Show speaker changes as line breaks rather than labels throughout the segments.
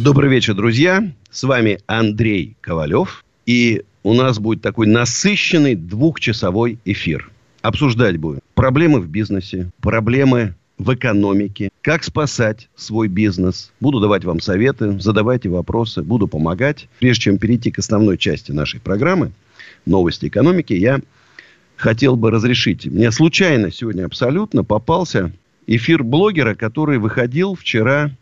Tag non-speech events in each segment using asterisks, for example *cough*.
Добрый вечер, друзья. С вами Андрей Ковалев. И у нас будет такой насыщенный двухчасовой эфир. Обсуждать будем проблемы в бизнесе, проблемы в экономике, как спасать свой бизнес. Буду давать вам советы, задавайте вопросы, буду помогать. Прежде чем перейти к основной части нашей программы, новости экономики, я хотел бы разрешить. Мне случайно сегодня абсолютно попался эфир блогера, который выходил вчера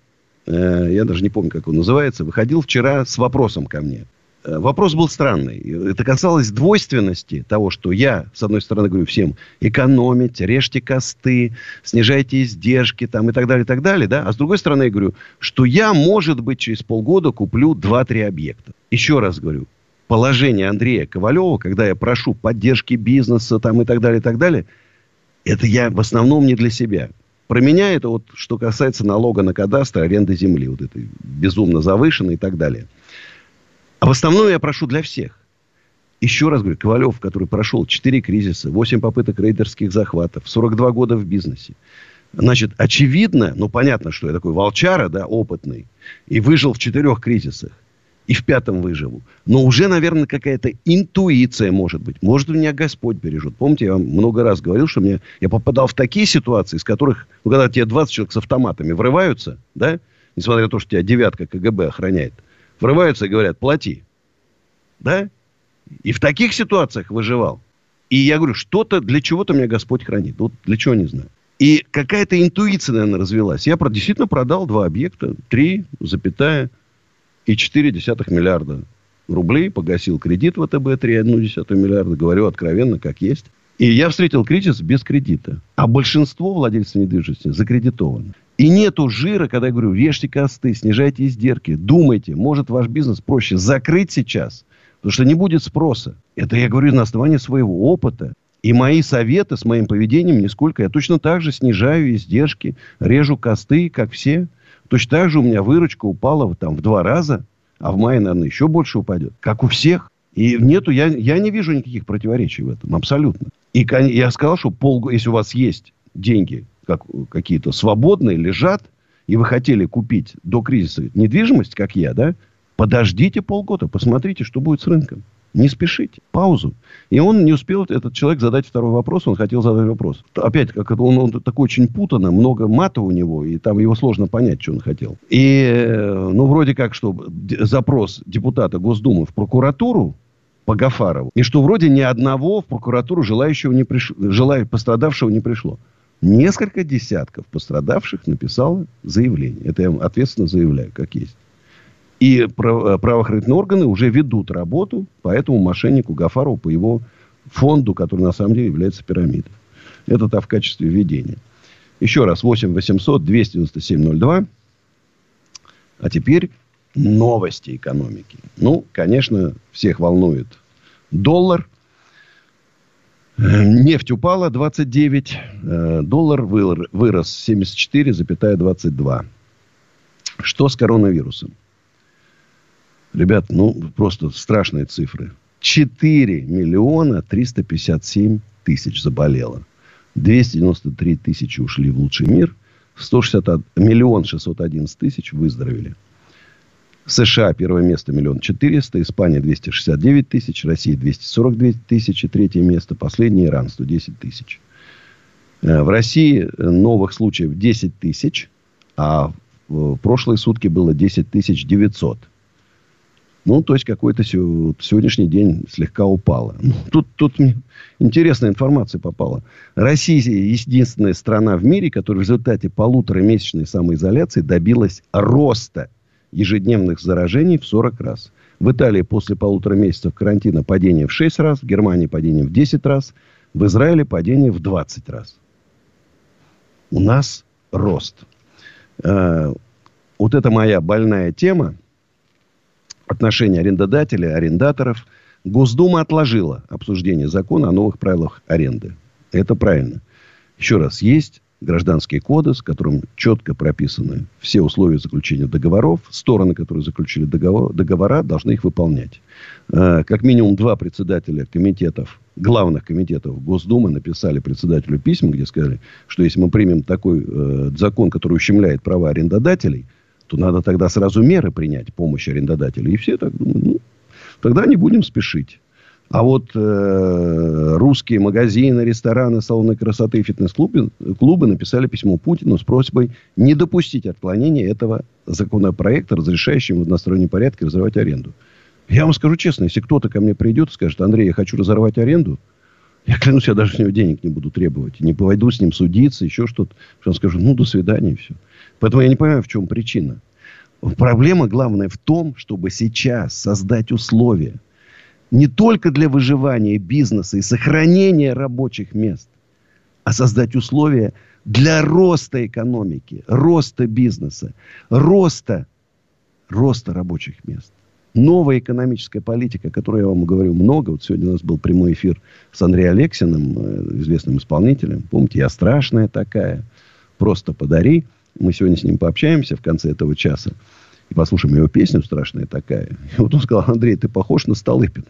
Э, я даже не помню, как он называется, выходил вчера с вопросом ко мне. Э, вопрос был странный. Это касалось двойственности того, что я, с одной стороны, говорю всем, экономить, режьте косты, снижайте издержки там, и так далее, и так далее. Да? А с другой стороны, я говорю, что я, может быть, через полгода куплю 2-3 объекта. Еще раз говорю, положение Андрея Ковалева, когда я прошу поддержки бизнеса там, и так далее, и так далее, это я в основном не для себя. Про меня это вот, что касается налога на кадастр, аренды земли. Вот это безумно завышено и так далее. А в основном я прошу для всех. Еще раз говорю, Ковалев, который прошел 4 кризиса, 8 попыток рейдерских захватов, 42 года в бизнесе. Значит, очевидно, ну, понятно, что я такой волчара, да, опытный, и выжил в четырех кризисах и в пятом выживу. Но уже, наверное, какая-то интуиция может быть. Может, меня Господь бережет. Помните, я вам много раз говорил, что мне, я попадал в такие ситуации, из которых, ну, когда тебе 20 человек с автоматами врываются, да, несмотря на то, что тебя девятка КГБ охраняет, врываются и говорят, плати. Да? И в таких ситуациях выживал. И я говорю, что-то, для чего-то меня Господь хранит. Вот для чего, не знаю. И какая-то интуиция, наверное, развелась. Я действительно продал два объекта, три, запятая, и 4,4 миллиарда рублей погасил кредит ВТБ 3,1 миллиарда. Говорю откровенно, как есть. И я встретил кризис без кредита. А большинство владельцев недвижимости закредитованы. И нету жира, когда я говорю, режьте косты, снижайте издержки, думайте, может ваш бизнес проще закрыть сейчас, потому что не будет спроса. Это я говорю на основании своего опыта. И мои советы с моим поведением нисколько. Я точно так же снижаю издержки, режу косты, как все. Точно так же у меня выручка упала там, в два раза, а в мае, наверное, еще больше упадет. Как у всех. И нету, я, я не вижу никаких противоречий в этом, абсолютно. И я сказал, что пол, если у вас есть деньги как, какие-то свободные, лежат, и вы хотели купить до кризиса недвижимость, как я, да, подождите полгода, посмотрите, что будет с рынком. Не спешите. Паузу. И он не успел, этот человек, задать второй вопрос. Он хотел задать вопрос. Опять, как он, он такой очень путанный, много мата у него, и там его сложно понять, что он хотел. И, ну, вроде как, что запрос депутата Госдумы в прокуратуру по Гафарову, и что вроде ни одного в прокуратуру желающего не пришло, желая, пострадавшего не пришло. Несколько десятков пострадавших написало заявление. Это я ответственно заявляю, как есть. И э, правоохранительные органы уже ведут работу по этому мошеннику Гафарову, по его фонду, который на самом деле является пирамидой. Это-то в качестве введения. Еще раз, 8 800 297 02. А теперь новости экономики. Ну, конечно, всех волнует доллар. Э, нефть упала 29, э, доллар вырос 74,22. Что с коронавирусом? Ребят, ну, просто страшные цифры. 4 миллиона 357 тысяч заболело. 293 тысячи ушли в лучший мир. 161, миллион 611 тысяч выздоровели. США первое место миллион четыреста, Испания 269 тысяч, Россия 242 тысячи, третье место, последний Иран 110 тысяч. Э, в России новых случаев 10 тысяч, а в прошлые сутки было 10 тысяч 900. Ну, то есть, какой-то сегодняшний день слегка упало. Ну, тут, тут интересная информация попала. Россия единственная страна в мире, которая в результате полуторамесячной самоизоляции добилась роста ежедневных заражений в 40 раз. В Италии после полутора месяцев карантина падение в 6 раз, в Германии падение в 10 раз, в Израиле падение в 20 раз. У нас рост. Э, вот это моя больная тема – отношения арендодателя, арендаторов. Госдума отложила обсуждение закона о новых правилах аренды. Это правильно. Еще раз, есть гражданский кодекс, в котором четко прописаны все условия заключения договоров. Стороны, которые заключили договор, договора, должны их выполнять. Э, как минимум два председателя комитетов, главных комитетов Госдумы написали председателю письма, где сказали, что если мы примем такой э, закон, который ущемляет права арендодателей, то надо тогда сразу меры принять, помощь арендодателей. И все так думают, ну, тогда не будем спешить. А вот э, русские магазины, рестораны, салоны красоты фитнес-клубы клубы написали письмо Путину с просьбой не допустить отклонения этого законопроекта, разрешающего в одностороннем порядке разрывать аренду. Я вам скажу честно, если кто-то ко мне придет и скажет, Андрей, я хочу разорвать аренду, я клянусь, я даже с него денег не буду требовать. Не пойду с ним судиться, еще что-то. Он скажет, ну, до свидания, и все. Поэтому я не понимаю, в чем причина. Проблема главная в том, чтобы сейчас создать условия – не только для выживания бизнеса и сохранения рабочих мест, а создать условия для роста экономики, роста бизнеса, роста, роста рабочих мест. Новая экономическая политика, о которой я вам говорю много. Вот сегодня у нас был прямой эфир с Андреем Алексиным, э, известным исполнителем. Помните, я страшная такая. Просто подари. Мы сегодня с ним пообщаемся в конце этого часа и послушаем его песню страшная такая. *laughs* И вот он сказал, Андрей, ты похож на Столыпина.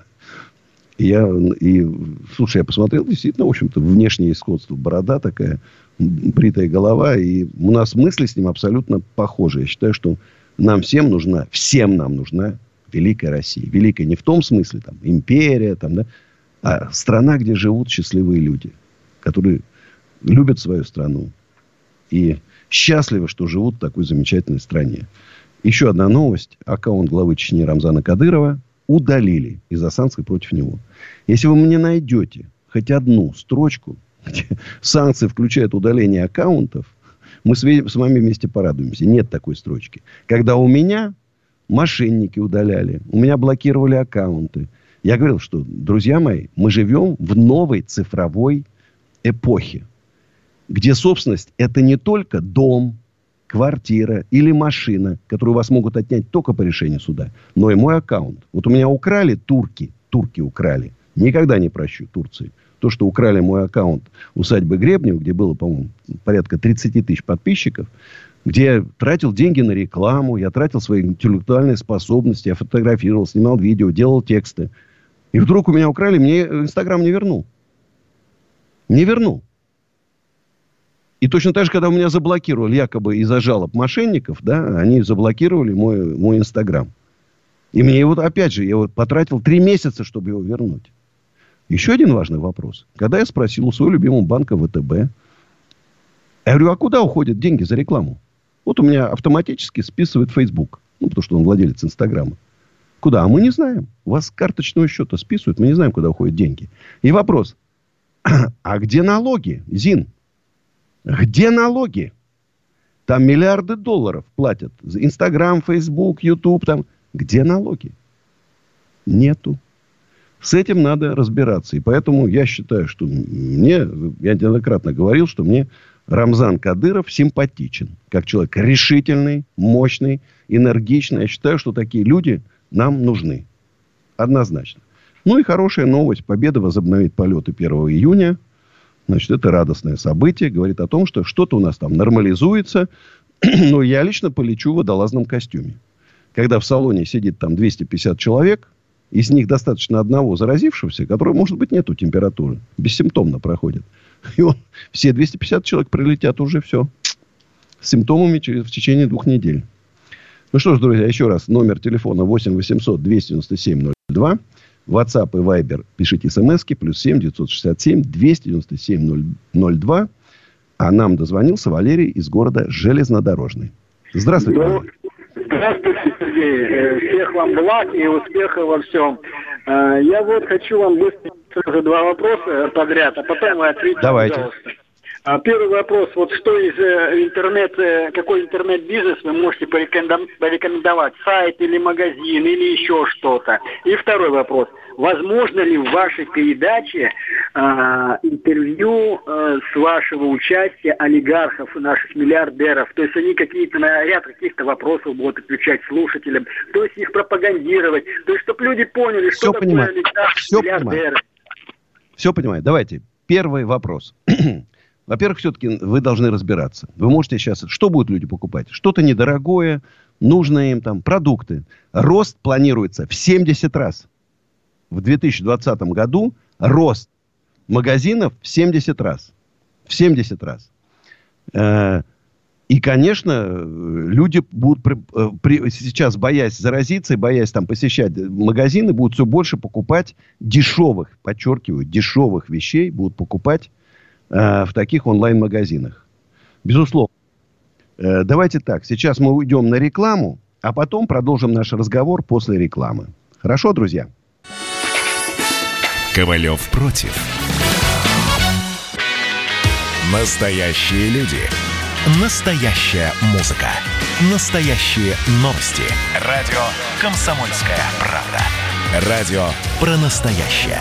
И я, и, слушай, я посмотрел, действительно, в общем-то, внешнее сходство. Борода такая, бритая голова. И у нас мысли с ним абсолютно похожи. Я считаю, что нам всем нужна, всем нам нужна великая Россия. Великая не в том смысле, там, империя, там, да, а страна, где живут счастливые люди, которые любят свою страну и счастливы, что живут в такой замечательной стране. Еще одна новость. Аккаунт главы Чечни Рамзана Кадырова удалили из-за санкций против него. Если вы мне найдете хоть одну строчку, *laughs* где санкции включают удаление аккаунтов, мы с вами вместе порадуемся. Нет такой строчки. Когда у меня мошенники удаляли, у меня блокировали аккаунты. Я говорил, что, друзья мои, мы живем в новой цифровой эпохе, где собственность это не только дом, квартира или машина, которую вас могут отнять только по решению суда, но и мой аккаунт. Вот у меня украли турки, турки украли. Никогда не прощу Турции. То, что украли мой аккаунт усадьбы Гребнев, где было, по-моему, порядка 30 тысяч подписчиков, где я тратил деньги на рекламу, я тратил свои интеллектуальные способности, я фотографировал, снимал видео, делал тексты. И вдруг у меня украли, мне Инстаграм не вернул. Не вернул. И точно так же, когда у меня заблокировали, якобы из-за жалоб мошенников, да, они заблокировали мой, мой Инстаграм. И мне его, опять же, я вот потратил три месяца, чтобы его вернуть. Еще один важный вопрос. Когда я спросил у своего любимого банка ВТБ, я говорю, а куда уходят деньги за рекламу? Вот у меня автоматически списывает Facebook. Ну, потому что он владелец Инстаграма. Куда? А мы не знаем. У вас с карточного счета списывают. Мы не знаем, куда уходят деньги. И вопрос. *clears throat* А где налоги, Зин? Где налоги? Там миллиарды долларов платят. Инстаграм, Фейсбук, Ютуб. Там. Где налоги? Нету. С этим надо разбираться. И поэтому я считаю, что мне, я неоднократно говорил, что мне Рамзан Кадыров симпатичен. Как человек решительный, мощный, энергичный. Я считаю, что такие люди нам нужны. Однозначно. Ну и хорошая новость. Победа возобновит полеты 1 июня. Значит, это радостное событие. Говорит о том, что что-то у нас там нормализуется. *clears throat* Но я лично полечу в водолазном костюме. Когда в салоне сидит там 250 человек, из них достаточно одного заразившегося, который, может быть, нету температуры. Бессимптомно проходит. *laughs* И он, все 250 человек прилетят уже все. С симптомами через, в течение двух недель. Ну что ж, друзья, еще раз. Номер телефона 8 800 297 02. WhatsApp и Viber пишите смс плюс 7 967 297 02. А нам дозвонился Валерий из города Железнодорожный. Здравствуйте. Ну,
здравствуйте, Сергей. Э, всех вам благ и успехов во всем. Э, я вот хочу вам быстро два вопроса подряд, а потом вы ответите,
Давайте. пожалуйста.
А первый вопрос, вот что из э, интернет, э, какой интернет-бизнес вы можете порекомендовать, сайт или магазин или еще что-то? И второй вопрос, возможно ли в вашей передаче э, интервью э, с вашего участия олигархов, наших миллиардеров? То есть они какие-то на ряд каких-то вопросов будут отвечать слушателям, то есть их пропагандировать, то есть чтобы люди поняли,
что Все
такое
понимаю. олигарх, Все миллиардеры. Понимаю. Все понимаю. Давайте. Первый вопрос. *clears throat* Во-первых, все-таки вы должны разбираться. Вы можете сейчас... Что будут люди покупать? Что-то недорогое, нужное им там, продукты. Рост планируется в 70 раз. В 2020 году рост магазинов в 70 раз. В 70 раз. Э, и, конечно, люди будут при, э, при, сейчас, боясь заразиться и боясь там посещать магазины, будут все больше покупать дешевых, подчеркиваю, дешевых вещей, будут покупать Э, в таких онлайн-магазинах. Безусловно. Э, давайте так. Сейчас мы уйдем на рекламу, а потом продолжим наш разговор после рекламы. Хорошо, друзья?
Ковалев против. Настоящие люди. Настоящая музыка. Настоящие новости. Радио «Комсомольская правда». Радио про настоящее.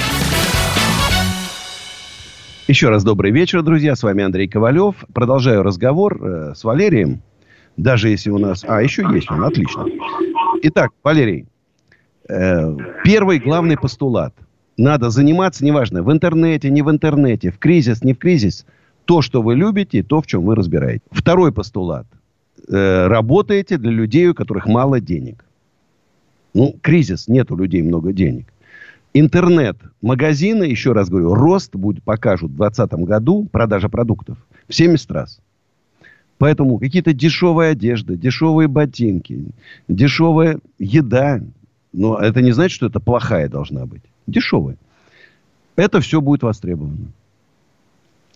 Еще раз добрый вечер, друзья. С вами Андрей Ковалев. Продолжаю разговор э, с Валерием. Даже если у нас... А, еще есть он. Отлично. Итак, Валерий. Э, первый главный постулат. Надо заниматься, неважно, в интернете, не в интернете, в кризис, не в кризис. То, что вы любите, то, в чем вы разбираетесь. Второй постулат. Э, работаете для людей, у которых мало денег. Ну, кризис, нет у людей много денег. Интернет-магазины, еще раз говорю, рост будет, покажут в 2020 году продажа продуктов в 70 раз. Поэтому какие-то дешевые одежды, дешевые ботинки, дешевая еда. Но это не значит, что это плохая должна быть. Дешевая. Это все будет востребовано.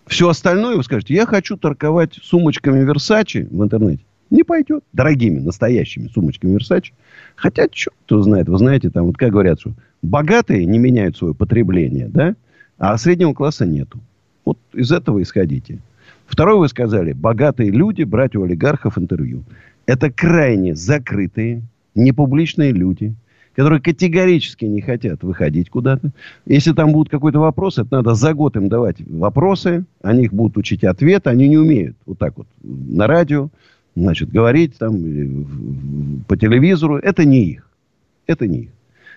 Все остальное вы скажете, я хочу торговать сумочками Versace в интернете. Не пойдет. Дорогими, настоящими сумочками Versace. Хотя, черт кто знает. Вы знаете, там, вот как говорят, что богатые не меняют свое потребление, да? А среднего класса нету. Вот из этого исходите. Второе вы сказали, богатые люди брать у олигархов интервью. Это крайне закрытые, непубличные люди, которые категорически не хотят выходить куда-то. Если там будут какой-то вопрос, это надо за год им давать вопросы, они их будут учить ответ, они не умеют вот так вот на радио, значит, говорить там по телевизору. Это не их. Это не их.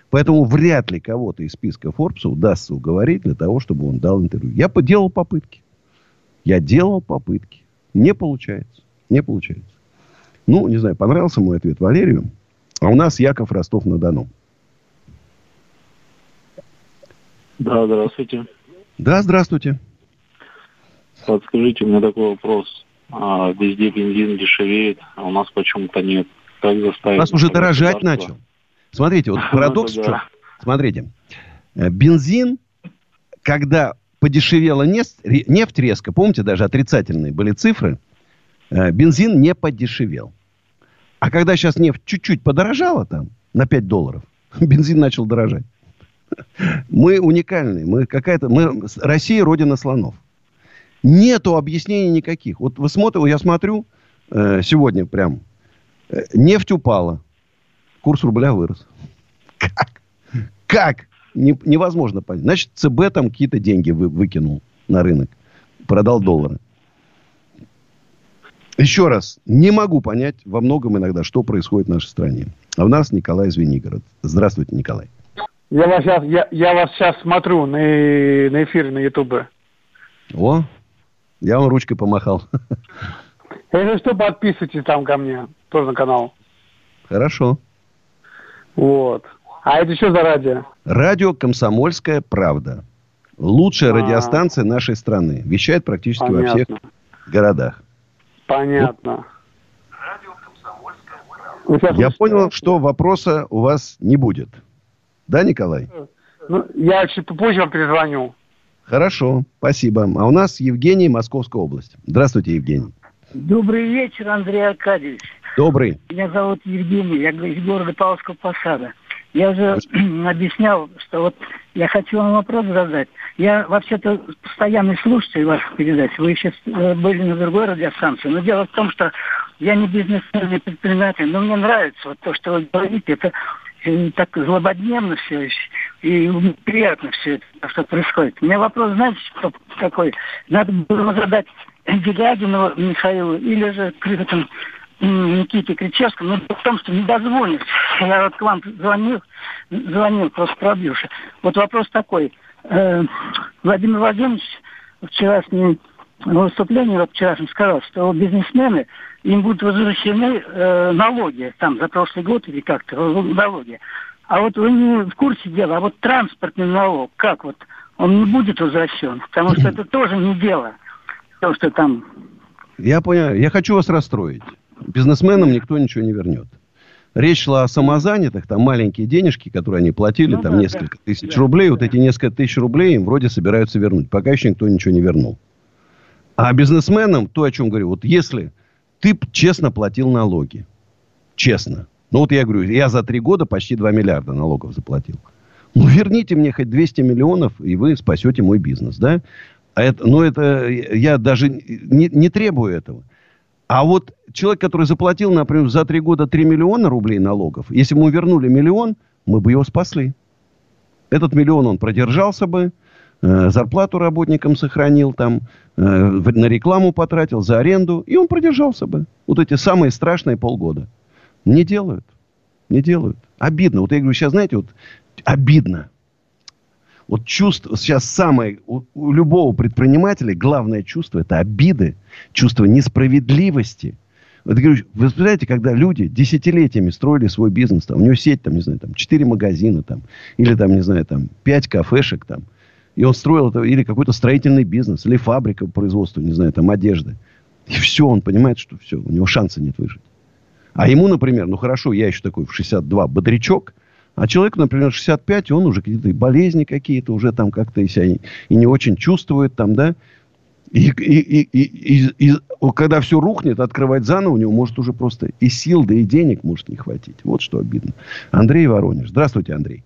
Поэтому вряд ли кого-то из списка Forbes удастся уговорить для того, чтобы он дал интервью. Я делал попытки. Я делал попытки. Не получается. Не получается. Ну, не знаю, понравился мой ответ Валерию. А у нас Яков Ростов-на-Дону.
Да, здравствуйте.
Да, здравствуйте.
Подскажите, у меня такой вопрос. А, везде бензин дешевеет, а у нас почему-то нет. Как заставить...
У нас уже дорожать начал. Смотрите, вот *laughs* парадокс. Ну, да. Смотрите, э, бензин, когда подешевела нефть, нефть резко, помните, даже отрицательные были цифры, э, бензин не подешевел. А когда сейчас нефть чуть-чуть подорожала там на 5 долларов, *laughs* бензин начал дорожать. *laughs* Мы уникальные. Мы какая-то... Мы... Россия родина слонов. Нету объяснений никаких. Вот вы смотрите, я смотрю э, сегодня прям. Э, нефть упала курс рубля вырос. Как? Как? Не, невозможно понять. Значит, ЦБ там какие-то деньги вы, выкинул на рынок. Продал доллары. Еще раз, не могу понять во многом иногда, что происходит в нашей стране. А у нас Николай Звенигород. Здравствуйте, Николай.
Я вас сейчас, я, я вас сейчас смотрю на, на эфире на Ютубе.
О, я вам ручкой помахал.
Если что, подписывайтесь там ко мне, тоже на канал.
Хорошо.
Вот. А это что за радио?
Радио «Комсомольская правда». Лучшая а радиостанция нашей страны. Вещает практически Понятно. во всех городах.
Понятно.
Я понял, что вопроса у вас не будет. Да, Николай?
Ну, я чуть попозже вам перезвоню.
Хорошо, спасибо. А у нас Евгений, Московская область. Здравствуйте, Евгений.
Добрый вечер, Андрей Аркадьевич.
Добрый.
Меня зовут Евгений, я из города Павловского Посада. Я уже *clears throat* объяснял, что вот я хочу вам вопрос задать. Я вообще-то постоянный слушатель ваших передач. Вы сейчас э, были на другой радиостанции. Но дело в том, что я не бизнесмен, не предприниматель, но мне нравится вот то, что вы говорите. Это э, так злободневно все, и приятно все это, что происходит. У меня вопрос, знаете, какой? Надо было задать Делягину Михаилу или же Крикотом Никите Кричевскому, но в том, что не дозвонишь. Я вот к вам звонил, звонил просто пробивший. Вот вопрос такой. Э, Владимир Владимирович вчерашнем выступлении, вот вчерашнем сказал, что бизнесмены, им будут возвращены э, налоги, там, за прошлый год или как-то, налоги. А вот вы не в курсе дела, а вот транспортный налог, как вот, он не будет возвращен, потому что это тоже не дело. То, что там...
Я понял. Я хочу вас расстроить. Бизнесменам никто ничего не вернет. Речь шла о самозанятых, там маленькие денежки, которые они платили, ну, там да, несколько да. тысяч да, рублей. Да. Вот эти несколько тысяч рублей им вроде собираются вернуть. Пока еще никто ничего не вернул. А бизнесменам, то, о чем говорю, вот если ты честно платил налоги, честно. Ну вот я говорю, я за три года почти 2 миллиарда налогов заплатил. Ну верните мне хоть 200 миллионов, и вы спасете мой бизнес, да? А это, ну это, я даже не, не требую этого. А вот человек, который заплатил, например, за три года 3 миллиона рублей налогов, если бы мы вернули миллион, мы бы его спасли. Этот миллион он продержался бы, э, зарплату работникам сохранил, там, э, на рекламу потратил, за аренду, и он продержался бы. Вот эти самые страшные полгода. Не делают. Не делают. Обидно. Вот я говорю, сейчас, знаете, вот обидно. Вот чувство, сейчас самое, у, у любого предпринимателя главное чувство – это обиды, чувство несправедливости. Вот говорю, вы представляете, когда люди десятилетиями строили свой бизнес, там, у него сеть, там, не знаю, там, 4 магазина, там, или там, не знаю, там, 5 кафешек, там, и он строил это, или какой-то строительный бизнес, или фабрика по производству, не знаю, там, одежды. И все, он понимает, что все, у него шанса нет выжить. А ему, например, ну хорошо, я еще такой в 62 бодрячок – а человек, например, 65, он уже какие-то болезни какие-то уже там как-то и себя и, и не очень чувствует там, да. И, и, и, и, и, когда все рухнет, открывать заново у него может уже просто и сил, да и денег может не хватить. Вот что обидно. Андрей Воронеж. Здравствуйте, Андрей.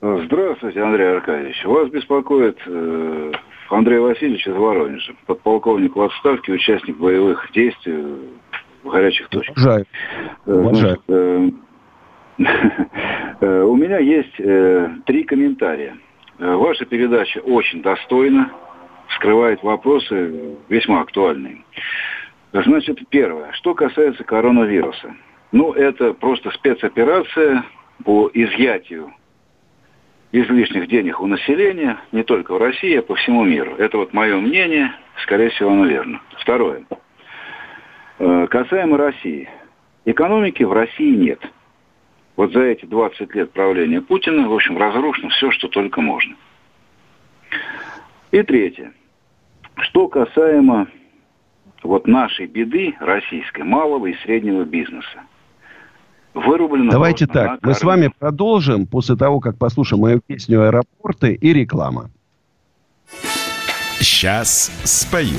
Здравствуйте, Андрей Аркадьевич. Вас беспокоит э, Андрей Васильевич из Воронежа, подполковник в отставке, участник боевых действий в горячих точках.
Уважаю.
Э. Значит, Э, *laughs* у меня есть э, три комментария. Э, ваша передача очень достойна, скрывает вопросы весьма актуальные. Значит, первое. Что касается коронавируса. Ну, это просто спецоперация по изъятию излишних денег у населения, не только в России, а по всему миру. Это вот мое мнение, скорее всего, оно верно. Второе. Касаемо России. Экономики в России нет – вот за эти 20 лет правления Путина, в общем, разрушено все, что только можно. И третье. Что касаемо вот нашей беды российской, малого и среднего бизнеса.
Вырублено Давайте так, мы с вами продолжим после того, как послушаем мою песню «Аэропорты» и реклама.
Сейчас спою.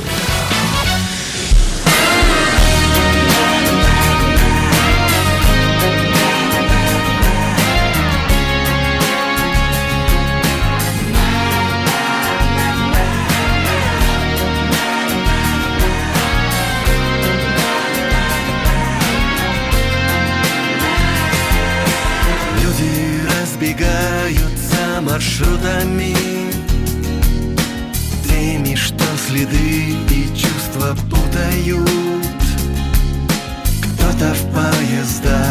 Маршрутами Теми, что следы и чувства путают. Кто-то в поезда,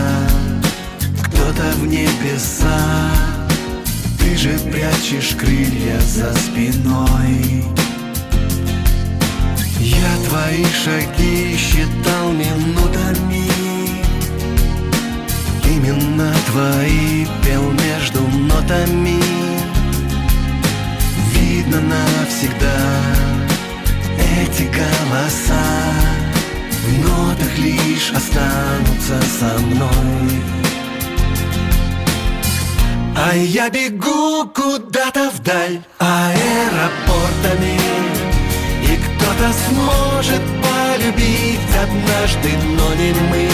кто-то в небеса Ты же прячешь крылья за спиной. Я твои шаги считал минутами. Именно твои пел между нотами видно навсегда. Эти голоса минутах лишь останутся со мной. А я бегу куда-то вдаль аэропортами И кто-то сможет полюбить однажды, но не мы.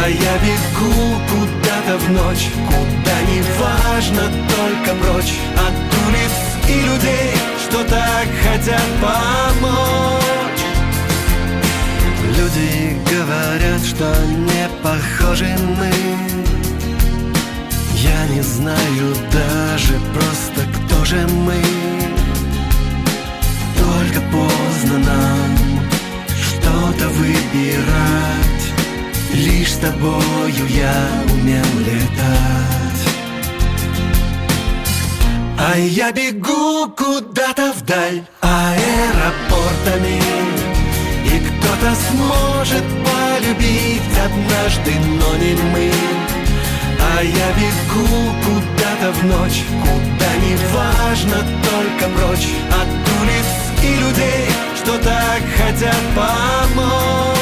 А я бегу куда-то в ночь Куда не важно, только прочь. От улиц и людей, что так хотят помочь. Люди говорят, что не похожи мы. Я не знаю даже просто, кто же мы. Только поздно нам что-то выбирать. Лишь с тобою я умел летать А я бегу куда-то вдаль аэропортами. И кто-то сможет полюбить однажды, но не мы. А я бегу куда-то в ночь Куда не важно, только прочь. От улиц и людей, что так хотят помочь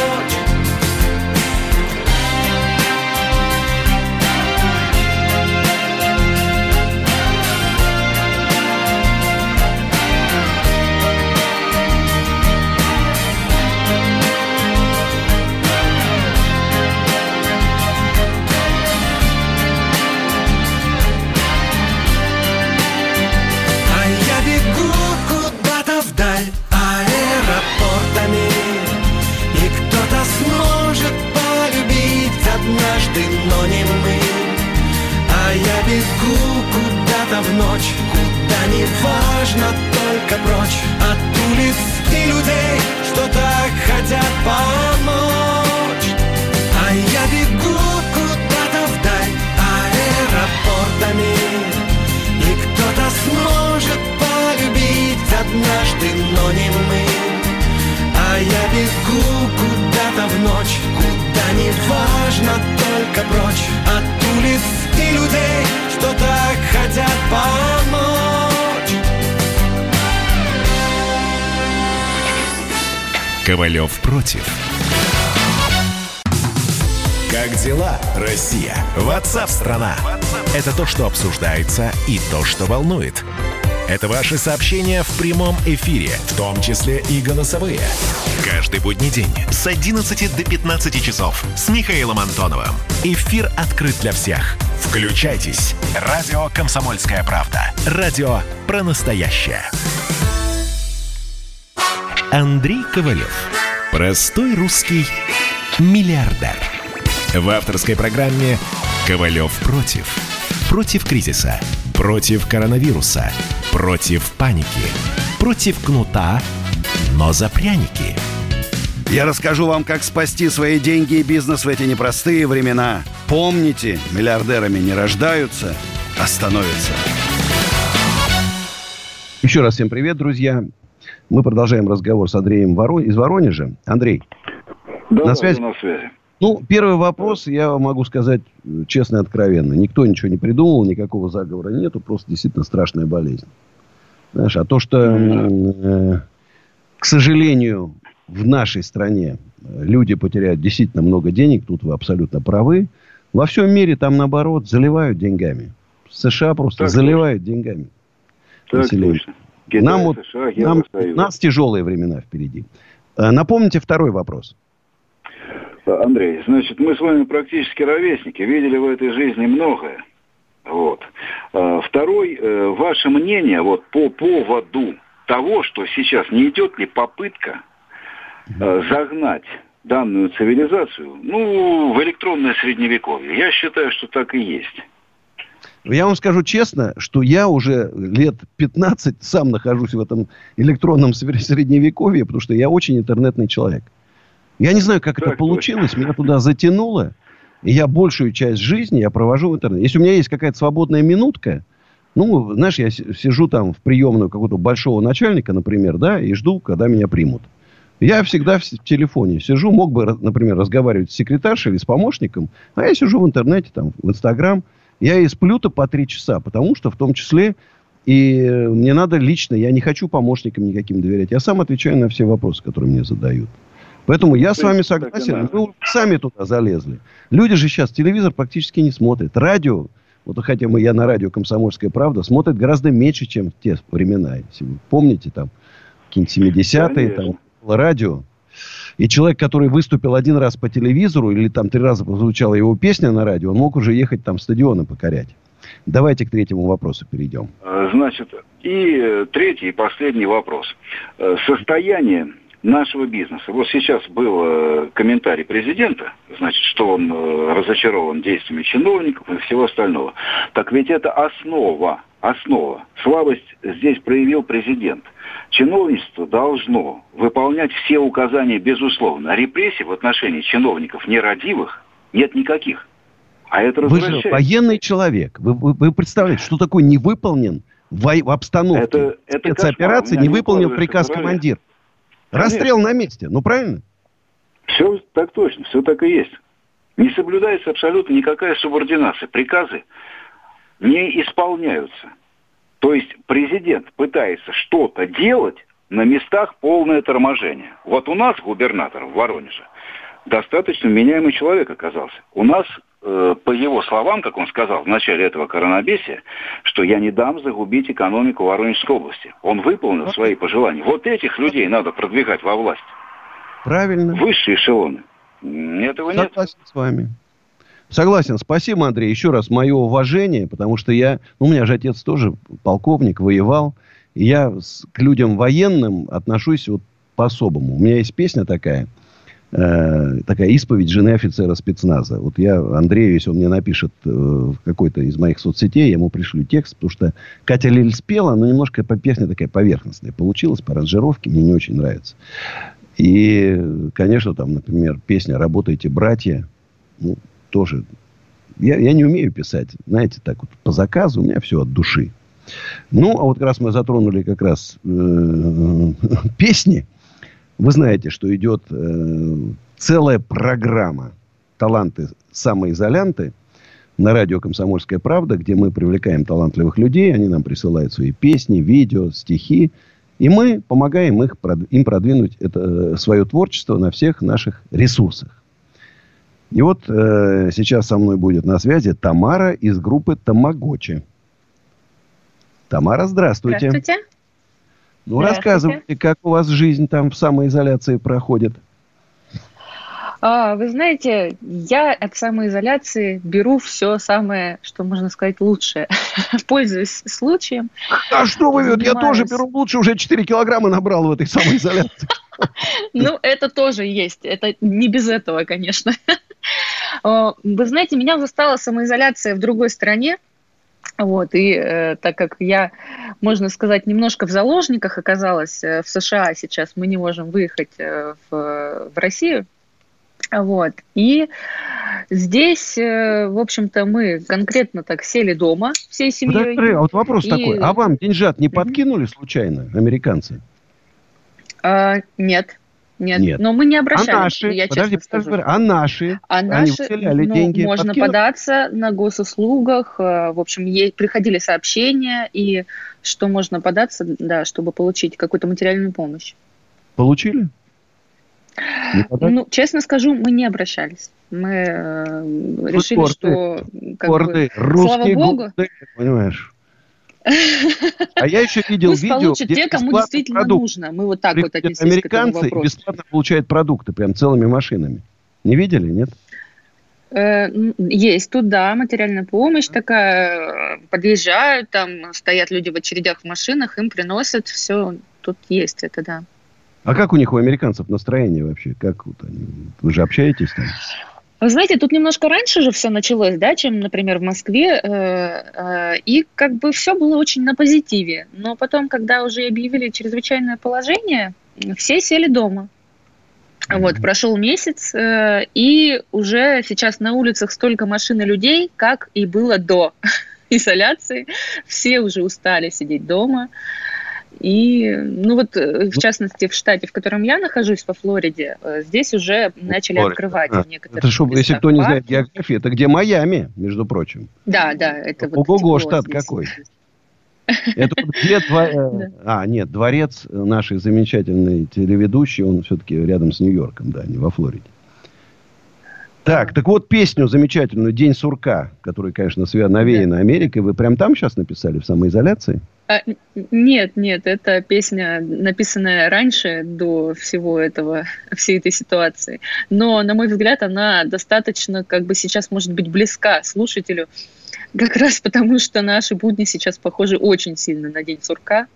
Бегу куда-то в ночь. Куда не важно, только прочь. От улиц и людей, что так хотят помочь. А я бегу куда-то вдаль аэропортами. И кто-то сможет полюбить однажды, но не мы. А я бегу куда-то в ночь. Куда не важно, только прочь. От улиц и людей, что так хотят помочь
Ковалев против. Как дела, Россия? Ватсап-страна! Это то, что обсуждается и то, что волнует. Это ваши сообщения в прямом эфире, в том числе и голосовые. Каждый будний день с 11 до 15 часов с Михаилом Антоновым. Эфир открыт для всех. Включайтесь. Радио «Комсомольская правда». Радио про настоящее. Андрей Ковалев. Простой русский миллиардер. В авторской программе «Ковалев против». Против кризиса. Против коронавируса. Против паники. Против кнута, но за пряники.
Я расскажу вам, как спасти свои деньги и бизнес в эти непростые времена. Помните, миллиардерами не рождаются, а становятся. Еще раз всем привет, друзья. Мы продолжаем разговор с Андреем Воро... из Воронежа. Андрей,
Да,
На связи?
на связи.
ну, первый вопрос, я могу сказать э, честно и откровенно. Никто ничего не придумал, никакого заговора нету, просто действительно страшная болезнь. Знаешь, а то, что, э, к сожалению, в нашей стране э, люди потеряют действительно много денег, тут вы абсолютно правы. Во всем мире там, наоборот, заливают деньгами. США просто
Так
заливают деньгами.
Так
население.
точно. Китай,
Нам вот-
США,
Нам, нас тяжелые времена впереди. Э, Напомните второй вопрос.
Андрей, значит, мы с вами практически ровесники, видели в этой жизни многое. Вот. А, Второй, э, ваше мнение вот по поводу того, что сейчас не идет ли попытка э, загнать данную цивилизацию, ну, в электронное средневековье. Я считаю, что так и есть.
Я вам скажу честно, что я уже лет 15 сам нахожусь в этом электронном сре- средневековье, потому что я очень интернетный человек. Я не знаю, как это
Так
получилось, меня туда затянуло. И я большую часть жизни я провожу в интернете. Если у меня есть какая-то свободная минутка, ну, знаешь, я си- сижу там в приемную какого-то большого начальника, например, да, и жду, когда меня примут. Я всегда в телефоне сижу, мог бы, например, разговаривать с секретаршей или с помощником, а я сижу в интернете, там, в Инстаграм. Я и сплю-то по три часа, потому что в том числе и э, мне надо лично, я не хочу помощникам никаким доверять. Я сам отвечаю на все вопросы, которые мне задают. Поэтому я с вами согласен. Мы сами туда залезли. Люди же сейчас телевизор практически не смотрят. Радио, вот хотя мы, я на радио «Комсомольская правда», смотрит гораздо меньше, чем в те времена. Если вы помните, там, какие-нибудь 70-е, там, радио. И человек, который выступил один раз по телевизору, или там три раза прозвучала его песня на радио, он мог уже ехать там стадионы покорять. Давайте к третьему вопросу перейдем.
Э, Значит, и третий и последний вопрос. Э, Состояние нашего бизнеса. Вот сейчас был э, комментарий президента, значит, что он э, разочарован действиями чиновников и всего остального. Так ведь это основа, основа. Слабость здесь проявил президент. Чиновничество должно выполнять все указания безусловно. А репрессий в отношении чиновников нерадивых нет никаких. А это
Вы же военный человек. Вы, вы- вы представляете, что такое не выполнен в, в обстановке
Это- это
спецоперации, не
укладывается
приказ
в Конечно.
Расстрел на месте. Ну, правильно?
Все так точно, все так и есть. Не соблюдается абсолютно никакая субординация. Приказы не исполняются. То есть президент пытается что-то делать на местах полное торможение. Вот у нас губернатор в Воронеже достаточно меняемый человек оказался. У нас, по его словам, как он сказал в начале этого коронабесия, что я не дам загубить экономику Воронежской области. Он выполнил свои пожелания. Вот этих людей надо продвигать во власть.
Правильно.
Высшие эшелоны. Этого нет.
Согласен с вами. Согласен. Спасибо, Андрей. Еще раз мое уважение, потому что я... Ну, у меня же отец тоже полковник, воевал. И я с- к людям военным отношусь вот по-особому. У меня есть песня такая, э, такая исповедь жены офицера спецназа. Вот я Андрею, если он мне напишет э, какой-то из моих соцсетей, я ему пришлю текст, потому что Катя Лиль спела, но немножко песня такая поверхностная получилась, по аранжировке, мне не очень нравится. И, конечно, там, например, песня «Работайте, братья», ну, тоже... Я, я не умею писать, знаете, так вот по заказу, у меня все от души. Ну, а вот как раз мы затронули как раз э, *laughs* песни. Вы знаете, что идет э, целая программа «Таланты самоизолянты» на радио «Комсомольская правда», где мы привлекаем талантливых людей, они нам присылают свои песни, видео, стихи, и мы помогаем их, им продвинуть это, э, свое творчество на всех наших ресурсах. И вот э, сейчас со мной будет на связи Тамара из группы Тамагочи. Тамара, здравствуйте.
Здравствуйте.
Ну, рассказывайте, как у вас жизнь там в самоизоляции проходит.
А, вы знаете, я от самоизоляции беру все самое, что можно сказать, лучшее. *laughs* Пользуюсь случаем.
А что вы, вот я
Занимаюсь.
тоже беру лучше, уже 4 килограмма набрал в этой самоизоляции. *laughs*
Ну, это тоже есть. Это не без этого, конечно. *laughs* А, Вы знаете, меня застала самоизоляция в другой стране. Вот, и э, так как я, можно сказать, немножко в заложниках оказалась э, в США сейчас, мы не можем выехать э, в, в Россию. Вот. И здесь, э, в общем-то, мы конкретно так сели дома всей семьей.
Подожди, а вот вопрос
И-
такой. А вам деньжат не подкинули случайно, американцы?
А, нет, нет,
Нет.
Но мы не
А
обращались,
наши?
я
Подожди,
честно скажу.
а наши?
А
Они
наши,
выделяли
ну,
деньги,
можно
подкинули?
податься на госуслугах. э, В общем, ей приходили сообщения, и что можно податься, да, чтобы получить какую-то материальную помощь.
Получили?
Ну, честно скажу, мы не обращались. Мы э, решили,
гордые,
что как
Гордые,
бы,
русские
Богу.
гордые, понимаешь? А я еще видел
пусть
видео, где
те, кому действительно
продукт.
нужно. Мы вот так вот
Приходят
отнеслись к этому
американцы
вопросу.
бесплатно получают продукты, прям целыми машинами. Не видели, нет?
Э, Есть тут, да, материальная помощь такая. Подъезжают, там стоят люди в очередях в машинах, им приносят все. Тут есть это, да.
А как у них, у американцев, настроение вообще? Как вот они? Вы же общаетесь там?
Вы знаете, тут немножко раньше же все началось, да, чем, например, в Москве, э, э, и как бы все было очень на позитиве. Но потом, когда уже объявили чрезвычайное положение, все сели дома. Вот, прошел месяц, э, и уже сейчас на улицах столько машин и людей, как и было до *laughs* изоляции. Все уже устали сидеть дома. И, ну вот, э, в частности, в штате, в котором я нахожусь, во Флориде, э, здесь уже начали
Флорида.
открывать
А,
в некоторых
Это чтобы, если кто не знает
парки.
географию, это где Майами, между прочим.
Да, да, это вот
Ого-го, штат
здесь.
какой. Это вот где дво- *laughs* А, нет, дворец нашей замечательной телеведущей, он все-таки рядом с Нью-Йорком, да, не во Флориде. Так, так вот песню замечательную «День сурка», которая, конечно, навеяна Америкой, вы прям там сейчас написали, в самоизоляции?
А, нет, нет, это песня, написанная раньше, до всего этого, *laughs* всей этой ситуации. Но, на мой взгляд, она достаточно, как бы сейчас может быть близка слушателю, как раз потому, что наши будни сейчас похожи очень сильно на День сурка.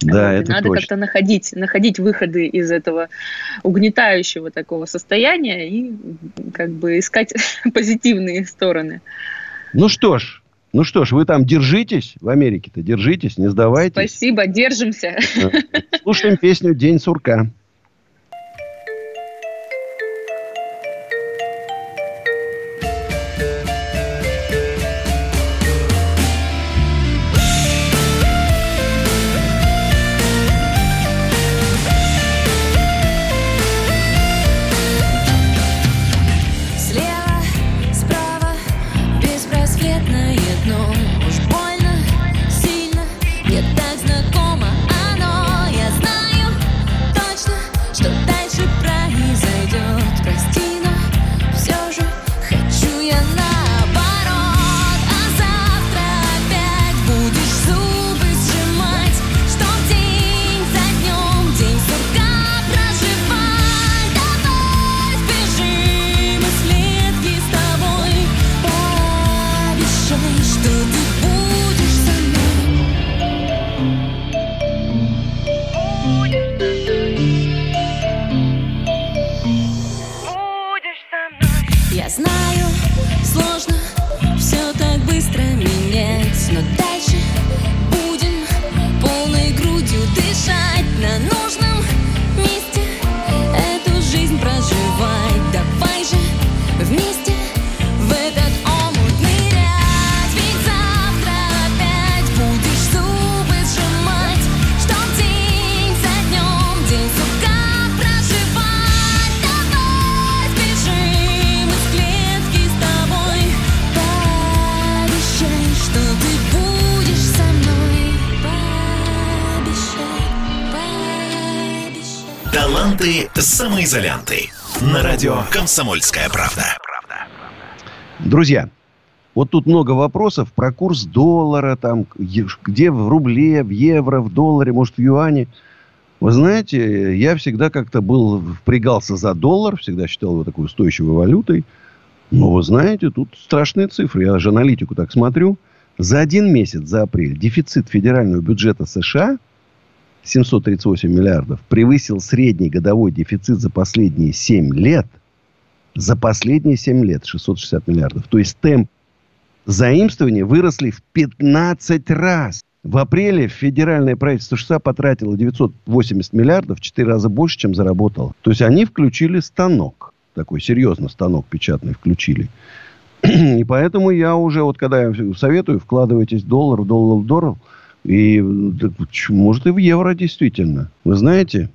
Да,
Вот,
это
надо
точно.
как-то находить, находить выходы из этого угнетающего такого состояния и как бы искать *laughs* позитивные стороны.
Ну что ж, ну что ж, вы там держитесь в Америке-то, держитесь, не сдавайтесь.
Спасибо, держимся.
Слушаем песню «День сурка».
Самоизолянты. На радио «Комсомольская правда».
Друзья, вот тут много вопросов про курс доллара, там, где в рубле, в евро, в долларе, может, в юане. Вы знаете, я всегда как-то был, впрягался за доллар, всегда считал его такой устойчивой валютой. Но вы знаете, тут страшные цифры. Я же аналитику так смотрю. За один месяц, за апрель, дефицит федерального бюджета США 738 миллиардов превысил средний годовой дефицит за последние 7 лет – за последние 7 лет 660 миллиардов. То есть темп заимствования выросли в 15 раз. В апреле федеральное правительство США потратило 980 миллиардов, в 4 раза больше, чем заработало. То есть они включили станок. Такой серьезно станок печатный включили. *clears throat* И поэтому я уже, вот когда я советую, вкладывайтесь доллар, доллар, доллар. И, ч- может, и в евро действительно. Вы знаете,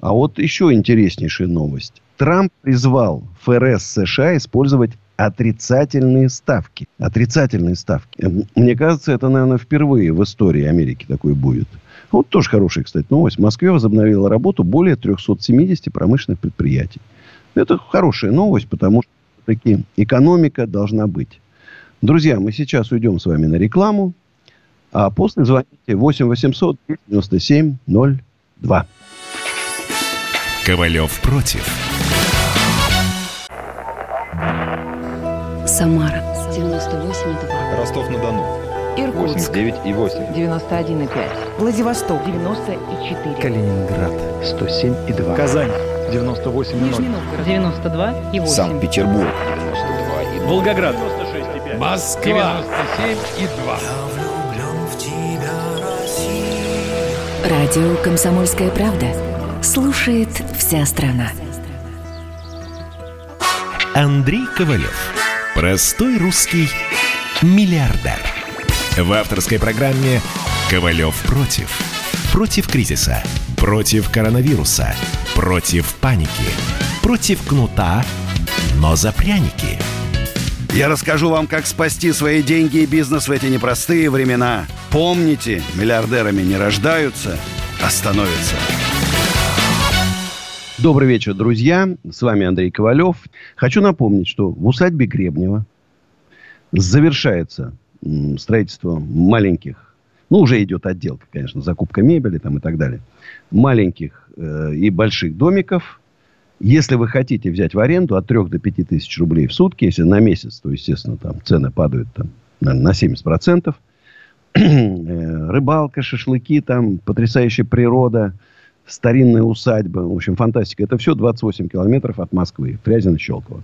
а вот еще интереснейшая новость. Трамп призвал ФРС США использовать отрицательные ставки. Отрицательные ставки. Эм, Мне кажется, это, наверное, впервые в истории Америки такое будет. Вот тоже хорошая, кстати, новость. В Москве возобновила работу более 370 промышленных предприятий. Это хорошая новость, потому что таки экономика должна быть. Друзья, мы сейчас уйдем с вами на рекламу. А после звоните 8 800 97 02.
Ковалев против.
Самара 98,2.
Ростов-на-Дону.
Иркутск
89,8.
91,5. Владивосток 94.
Калининград. 107,2. Казань. 98,0.
Нижний Новгород 92,8.
Санкт-Петербург.
Волгоград. 96,5.
Москва.
97,2.
Радио «Комсомольская правда». Слушает вся страна.
Андрей Ковалев. Простой русский миллиардер. В авторской программе «Ковалев против». Против кризиса. Против коронавируса. Против паники. Против кнута, но за пряники.
Я расскажу вам, как спасти свои деньги и бизнес в эти непростые времена –
Помните, миллиардерами не рождаются, а становятся. Добрый вечер, друзья. С вами Андрей Ковалев. Хочу напомнить, что в усадьбе Гребнева завершается строительство маленьких, ну, уже идет отделка, конечно, закупка мебели там и так далее, маленьких э, и больших домиков. Если вы хотите взять в аренду от 3 до 5 тысяч рублей в сутки, если на месяц, то, естественно, там цены падают там, наверное, на 70%, *clears throat* Э, рыбалка, шашлыки, там потрясающая природа, старинная усадьба. В общем, фантастика. Это все 28 километров от Москвы. Фрязино, Щелково.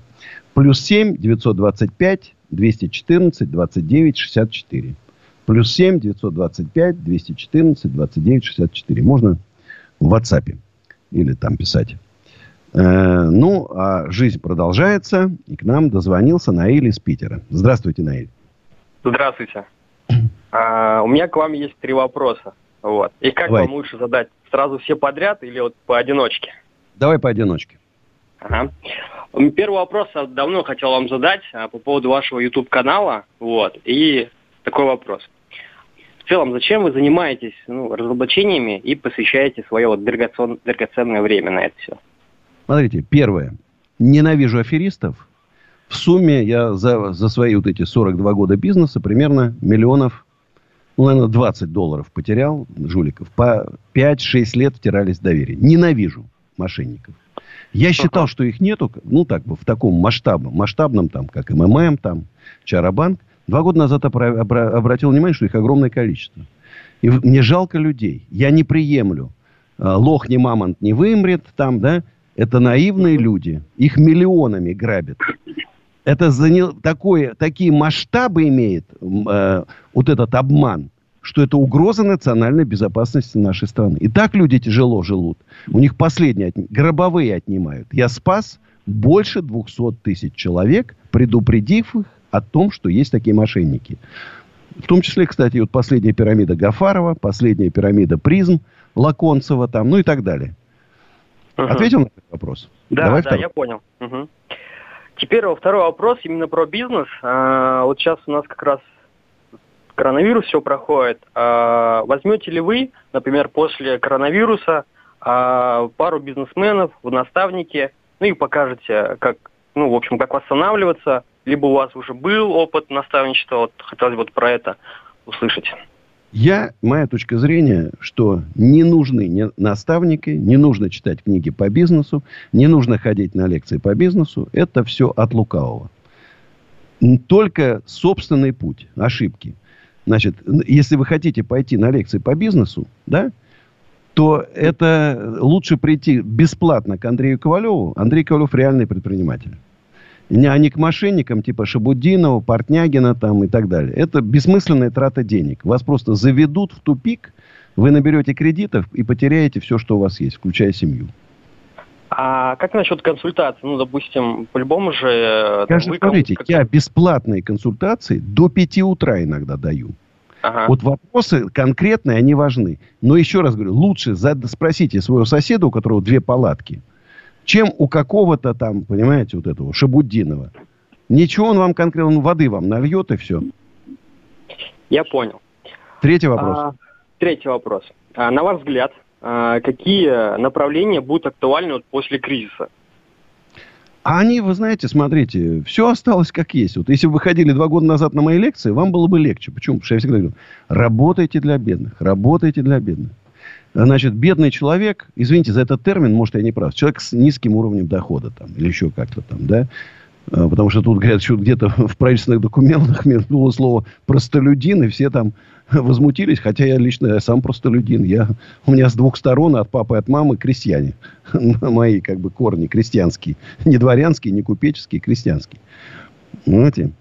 Плюс 7 925 214 29 64. Плюс 7 925 214 29 64. Можно в WhatsApp или там писать. Э, ну, а жизнь продолжается. И к нам дозвонился Наиль из Питера. Здравствуйте, Наиль.
Здравствуйте. А, у меня к вам есть три вопроса. Вот. И как
Давай.
вам лучше задать? Сразу все подряд или вот поодиночке?
Давай поодиночке.
Ага. Первый вопрос давно хотел вам задать а, по поводу вашего YouTube-канала. Вот. И такой вопрос. В целом, зачем вы занимаетесь ну, разоблачениями и посвящаете свое вот драгоцен- драгоценное время на это все?
Смотрите, первое. Ненавижу аферистов. В сумме я за, за свои вот эти 42 года бизнеса примерно миллионов, ну, наверное, 20 долларов потерял жуликов. По 5-6 лет втирались в доверие. Ненавижу мошенников. Я считал, что их нету, ну, так бы, в таком масштабном, масштабном, там, как МММ, там, Чарабанк. Два года назад опра- обра- обратил внимание, что их огромное количество. И мне жалко людей. Я не приемлю. а, Лох не мамонт не вымрет, там, да. Это наивные люди. Их миллионами грабят. Это заня- такое, такие масштабы имеет э, вот этот обман, что это угроза национальной безопасности нашей страны. И так люди тяжело живут. У них последние отни- гробовые отнимают. Я спас больше 200 тысяч человек, предупредив их о том, что есть такие мошенники. В том числе, кстати, вот последняя пирамида Гафарова, последняя пирамида Призм, Лаконцева там, ну и так далее. Ответил на этот вопрос?
Да,
Давай
да,
второй.
я понял. Мгм. Теперь во второй вопрос именно про бизнес. А, вот сейчас у нас как раз коронавирус все проходит. А, возьмете ли вы, например, после коронавируса а, пару бизнесменов в наставники, ну и покажете, как, ну, в общем, как восстанавливаться, либо у вас уже был опыт наставничества, вот хотелось бы вот про это услышать.
Я, моя точка зрения, что не нужны не наставники, не нужно читать книги по бизнесу, не нужно ходить на лекции по бизнесу. Это все от лукавого. Только собственный путь, ошибки. Значит, если вы хотите пойти на лекции по бизнесу, да, то это лучше прийти бесплатно к Андрею Ковалеву. Андрей Ковалев реальный предприниматель. Не, а не к мошенникам типа Шабудинова, Портнягина там и так далее. Это бессмысленная трата денег. Вас просто заведут в тупик, вы наберете кредитов и потеряете все, что у вас есть, включая семью.
А как насчет консультации? Ну, допустим, по-любому же... э,
Я
там
же,
вы
смотрите, я бесплатные консультации до 5 утра иногда даю.
Ага.
Вот вопросы конкретные, они важны. Но еще раз говорю, лучше зад- спросите своего соседа, у которого две палатки, чем у какого-то там, понимаете, вот этого Шабуддинова. Ничего он вам конкретно, он воды вам нальет и все.
Я понял.
Третий вопрос.
А, третий вопрос. А, на ваш взгляд, а, какие направления будут актуальны вот после кризиса?
А они, вы знаете, смотрите, все осталось как есть. Вот если бы вы ходили два года назад на мои лекции, вам было бы легче. Почему? Потому что я всегда говорю, работайте для бедных, работайте для бедных. Значит, бедный человек, извините за этот термин, может, я не прав, человек с низким уровнем дохода там, или еще как-то там, да, А, потому что тут, говорят, что где-то *laughs* в правительственных документах *laughs* было слово простолюдин, и все там *laughs* возмутились, хотя я лично я сам простолюдин. Я, у меня с двух сторон, от папы и от мамы, крестьяне. Мои как бы корни крестьянские. Не дворянские, не купеческие, крестьянские. Понимаете?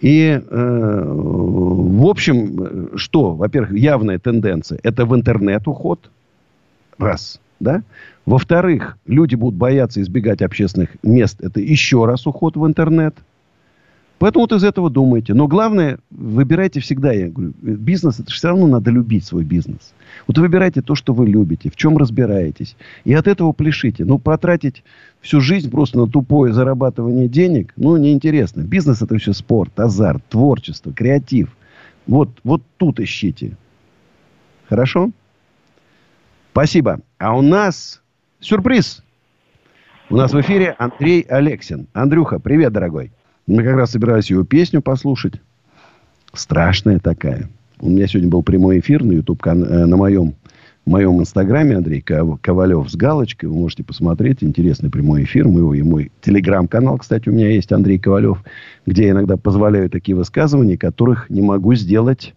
И, э, в общем, что? Во-первых, явная тенденция. Это в интернет уход. Раз. Да? Во-вторых, люди будут бояться избегать общественных мест. Это еще раз уход в интернет. Поэтому вот из этого думайте. Но главное, выбирайте всегда, я говорю, бизнес, это все равно надо любить свой бизнес. Вот выбирайте то, что вы любите, в чем разбираетесь. И от этого пляшите. Ну, потратить всю жизнь просто на тупое зарабатывание денег, ну, неинтересно. Бизнес это все спорт, азарт, творчество, креатив. Вот, вот тут ищите. Хорошо? Спасибо. А у нас сюрприз. У нас в эфире Андрей Алексин. Андрюха, привет, дорогой. Мы как раз собирались его песню послушать. Страшная такая. У меня сегодня был прямой эфир на YouTube, на моем, моем инстаграме Андрей Ковалев с галочкой. Вы можете посмотреть. Интересный прямой эфир. Мой, мой телеграм-канал, кстати, у меня есть Андрей Ковалев, где я иногда позволяю такие высказывания, которых не могу сделать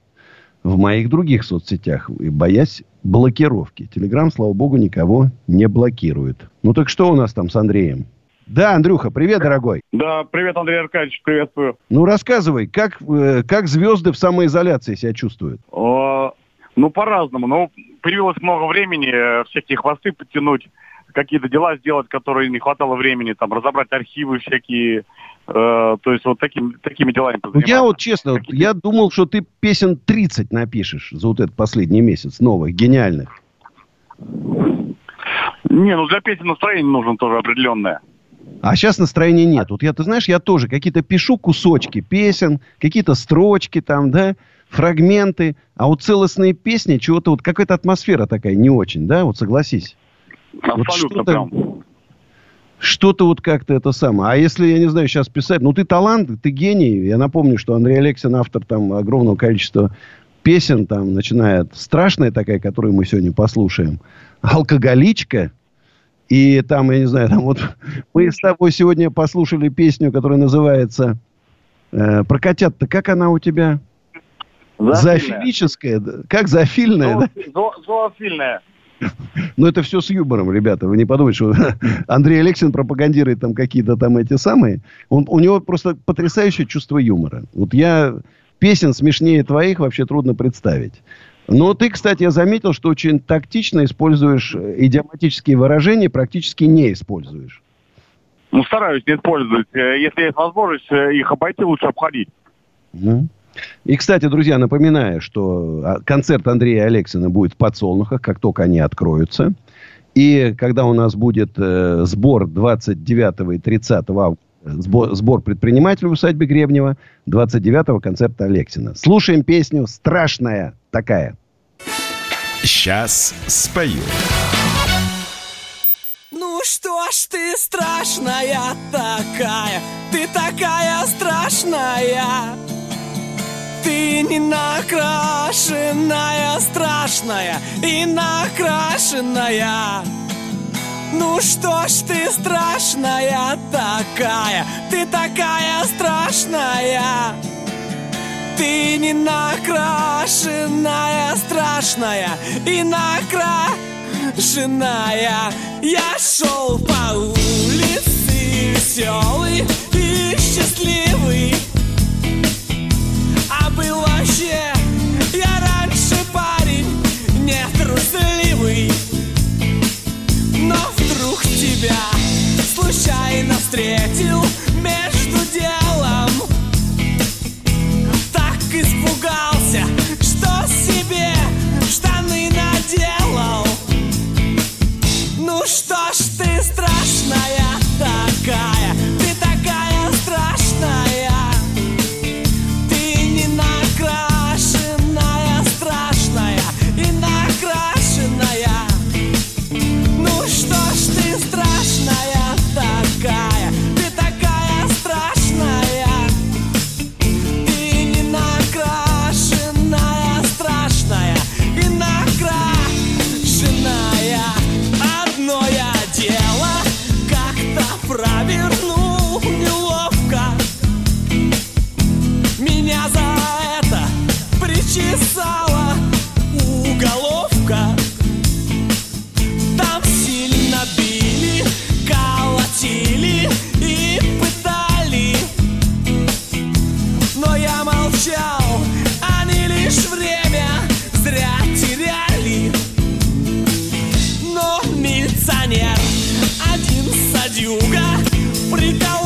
в моих других соцсетях, боясь блокировки. Телеграм, слава богу, никого не блокирует. Ну так что у нас там с Андреем? Да, Андрюха, привет, дорогой.
Да, привет, Андрей Аркадьевич, приветствую.
Ну, рассказывай, как, э, как звезды в самоизоляции себя чувствуют?
О, ну, по-разному. Ну, появилось много времени, э, всякие хвосты подтянуть, какие-то дела сделать, которые не хватало времени, там, разобрать архивы всякие, э, то есть вот таким, такими делами
ну, Я вот честно, вот, я думал, что ты песен 30 напишешь за вот этот последний месяц, новых, гениальных.
Не, ну для песен настроение нужно тоже определенное.
А сейчас настроения нет. Вот я, ты знаешь, я тоже какие-то пишу кусочки песен, какие-то строчки там, да, фрагменты. А вот целостные песни, чего-то вот какая-то атмосфера такая не очень, да, вот согласись.
Абсолютно вот
что-то,
прям.
Что-то вот как-то это самое. А если, я не знаю, сейчас писать, ну ты талант, ты гений. Я напомню, что Андрей Алексин автор там огромного количества песен, там, начиная от страшная такая, которую мы сегодня послушаем, алкоголичка, и там, я не знаю, там вот *laughs* мы с тобой сегодня послушали песню, которая называется э, про котят-то. Как она у тебя? Зоофилическая. Как зоофильная,
да? Зоофильная.
Ну, это все с юмором, ребята. Вы не подумайте, что *laughs* Андрей Алексин пропагандирует там какие-то там эти самые. Он, у него просто потрясающее чувство юмора. Вот я песен смешнее твоих вообще трудно представить. Но ты, кстати, я заметил, что очень тактично используешь э, идиоматические выражения, практически не используешь.
Ну, стараюсь не использовать. Э, если есть возможность э, их обойти, лучше обходить.
Ну. И, кстати, друзья, напоминаю, что а, концерт Андрея Алексина будет в подсолнухах, как только они откроются. И когда у нас будет э, сбор 29 и 30 августа, сбор, сбор предпринимателей в усадьбе Гребнева, 29-го концерта Алексина. Слушаем песню «Страшная такая».
Сейчас спою.
Ну что ж ты страшная такая, ты такая страшная. Ты не накрашенная, страшная и накрашенная. Ну что ж ты страшная такая, ты такая страшная. Ты не накрашенная, страшная и накрашенная. Я шел по улице веселый и счастливый. А был вообще я раньше парень не трусливый. Но вдруг тебя случайно встретил между делом. Так испугался, что себе штаны наделал. Ну что ж ты страшная такая,
нет Один садюга прикол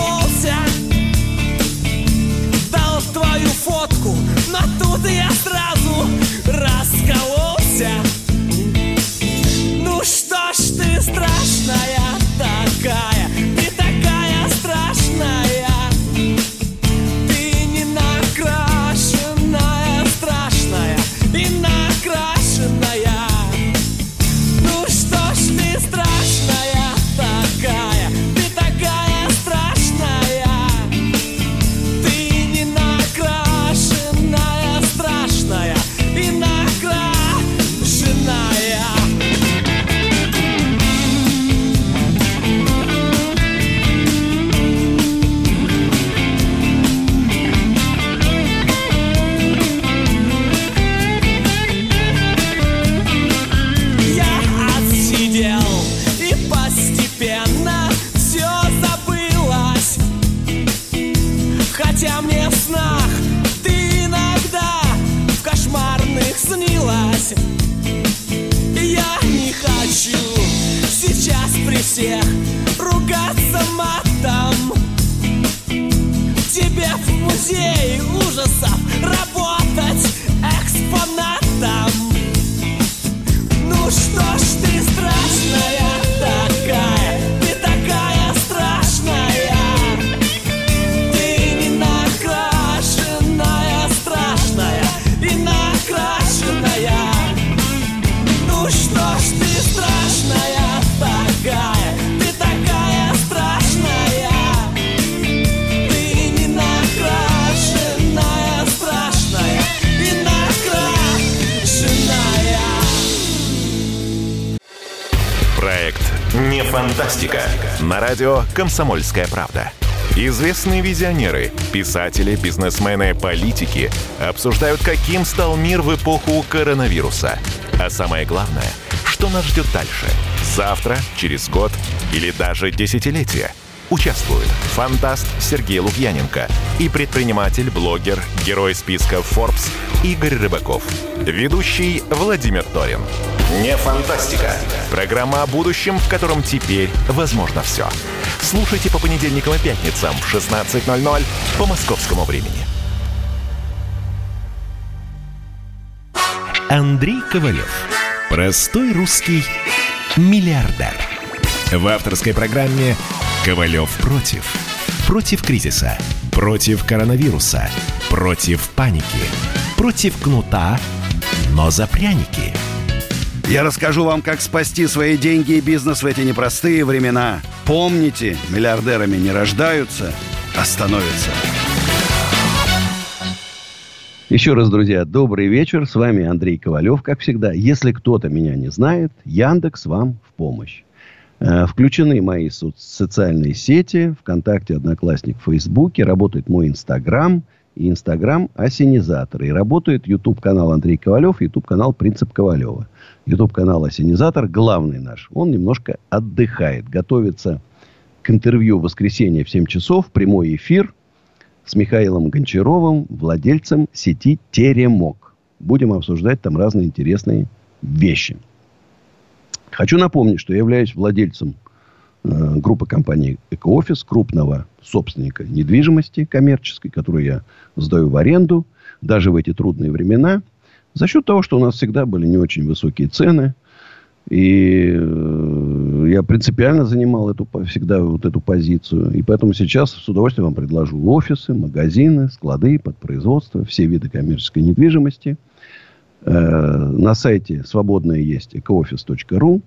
«Комсомольская правда». Известные визионеры, писатели, бизнесмены, политики обсуждают, каким стал мир в эпоху коронавируса. А самое главное, что нас ждет дальше. Завтра, через год или даже десятилетие. Участвуют фантаст Сергей Лукьяненко и предприниматель, блогер, герой списка Forbes Игорь Рыбаков. Ведущий Владимир Торин. Не фантастика. Программа о будущем, в котором теперь возможно все. Слушайте по понедельникам и пятницам в 16.00 по московскому времени. Андрей Ковалев. Простой русский миллиардер. В авторской программе «Ковалев против». Против кризиса, против коронавируса, против паники, против кнута, но за пряники.
Я расскажу вам, как спасти свои деньги и бизнес в эти непростые времена. Помните, миллиардерами не рождаются, а становятся. Еще раз, друзья, добрый вечер. С вами Андрей Ковалев, как всегда. Если кто-то меня не знает, Яндекс вам в помощь. Э, Включены мои со- социальные сети, ВКонтакте, Одноклассник, Фейсбуке. Работает мой Инстаграм и Инстаграм Осенизатор. И работает YouTube-канал Андрей Ковалев, YouTube-канал Принцип Ковалева. YouTube-канал Осенизатор главный наш. Он немножко отдыхает, готовится к интервью в воскресенье в 7 часов. Прямой эфир с Михаилом Гончаровым, владельцем сети Теремок. Будем обсуждать там разные интересные вещи. Хочу напомнить, что я являюсь владельцем э, группы компании «Экоофис», крупного собственника недвижимости коммерческой, которую я сдаю в аренду, даже в эти трудные времена, за счет того, что у нас всегда были не очень высокие цены. И э, я принципиально занимал эту, всегда вот эту позицию. И поэтому сейчас с удовольствием вам предложу офисы, магазины, склады под производство, все виды коммерческой недвижимости. Э, На сайте свободное есть ecooffice.ru.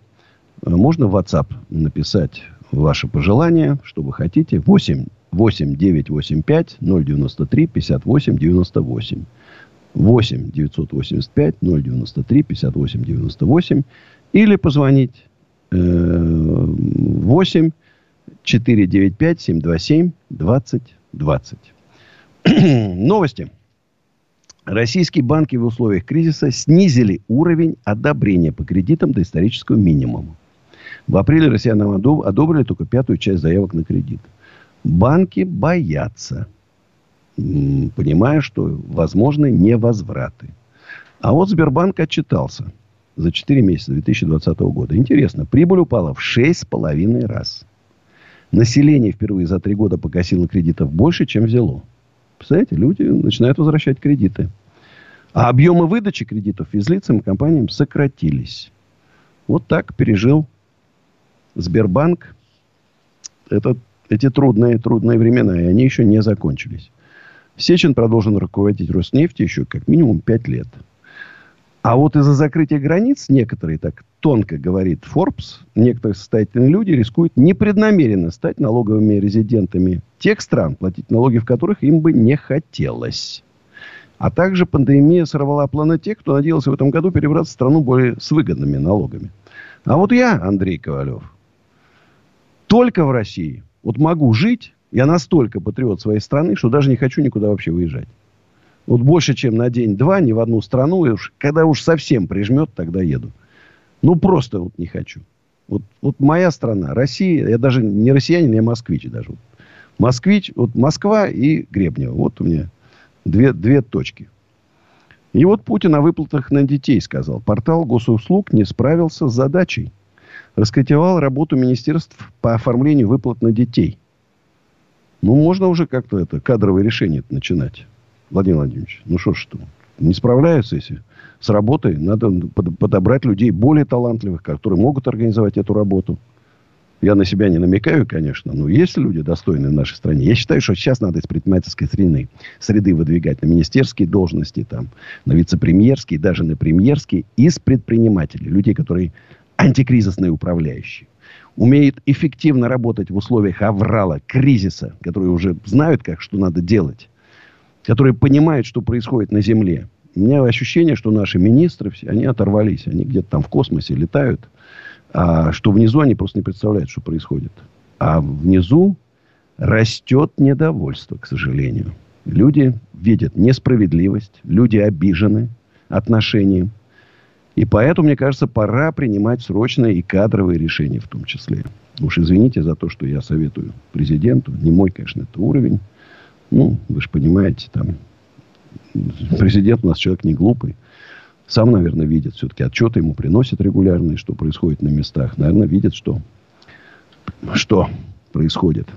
Э, Можно в WhatsApp написать ваши пожелания, что вы хотите. 8 8 985 093 58 98. 8 985 093 58 98. Или позвонить э, 8 495 727 20 20. Новости. Российские банки в условиях кризиса снизили уровень одобрения по кредитам до исторического минимума. В апреле россиянам одоб- одобрили только пятую часть заявок на кредит. Банки боятся, понимая, что возможны невозвраты. А вот Сбербанк отчитался за 4 месяца 2020 года. Интересно, прибыль упала в 6,5 раз. Население впервые за 3 года погасило кредитов больше, чем взяло. Представляете, люди начинают возвращать кредиты. А объемы выдачи кредитов физлицам и компаниям сократились. Вот так пережил Сбербанк это, эти трудные, трудные времена. И они еще не закончились. Сечин продолжен руководить Роснефти еще как минимум 5 лет. А вот из-за закрытия границ некоторые, так тонко говорит Forbes, некоторые состоятельные люди рискуют непреднамеренно стать налоговыми резидентами тех стран, платить налоги в которых им бы не хотелось. А также пандемия сорвала планы тех, кто надеялся в этом году перебраться в страну более с выгодными налогами. А вот я, Андрей Ковалев, только в России вот могу жить, я настолько патриот своей страны, что даже не хочу никуда вообще выезжать. Вот больше, чем на день-два, ни в одну страну. И уж, когда уж совсем прижмет, тогда еду. Ну, просто вот не хочу. Вот, вот моя страна, Россия, я даже не россиянин, я москвич даже. Москвич, вот Москва и Гребнево. Вот у меня две, две точки. И вот Путин о выплатах на детей сказал. Портал госуслуг не справился с задачей. Раскритиковал работу министерств по оформлению выплат на детей. Ну, можно уже как-то это кадровое решение начинать. Владимир Владимирович, ну что ж, не справляются если с работой. Надо подобрать людей более талантливых, которые могут организовать эту работу. Я на себя не намекаю, конечно, но есть люди достойные в нашей стране. Я считаю, что сейчас надо из предпринимательской среды, среды выдвигать на министерские должности, там, на вице-премьерские, даже на премьерские, из предпринимателей, людей, которые антикризисные управляющие умеют эффективно работать в условиях аврала, кризиса, которые уже знают, как что надо делать которые понимают, что происходит на Земле. У меня ощущение, что наши министры, все, они оторвались. Они где-то там в космосе летают. А что внизу они просто не представляют, что происходит. А внизу растет недовольство, к сожалению. Люди видят несправедливость. Люди обижены отношением. И поэтому, мне кажется, пора принимать срочные и кадровые решения в том числе. Уж извините за то, что я советую президенту. Не мой, конечно, это уровень. Ну, вы же понимаете, там президент у нас человек не глупый. Сам, наверное, видит все-таки отчеты ему приносят регулярные, что происходит на местах. Наверное, видит, что, что происходит.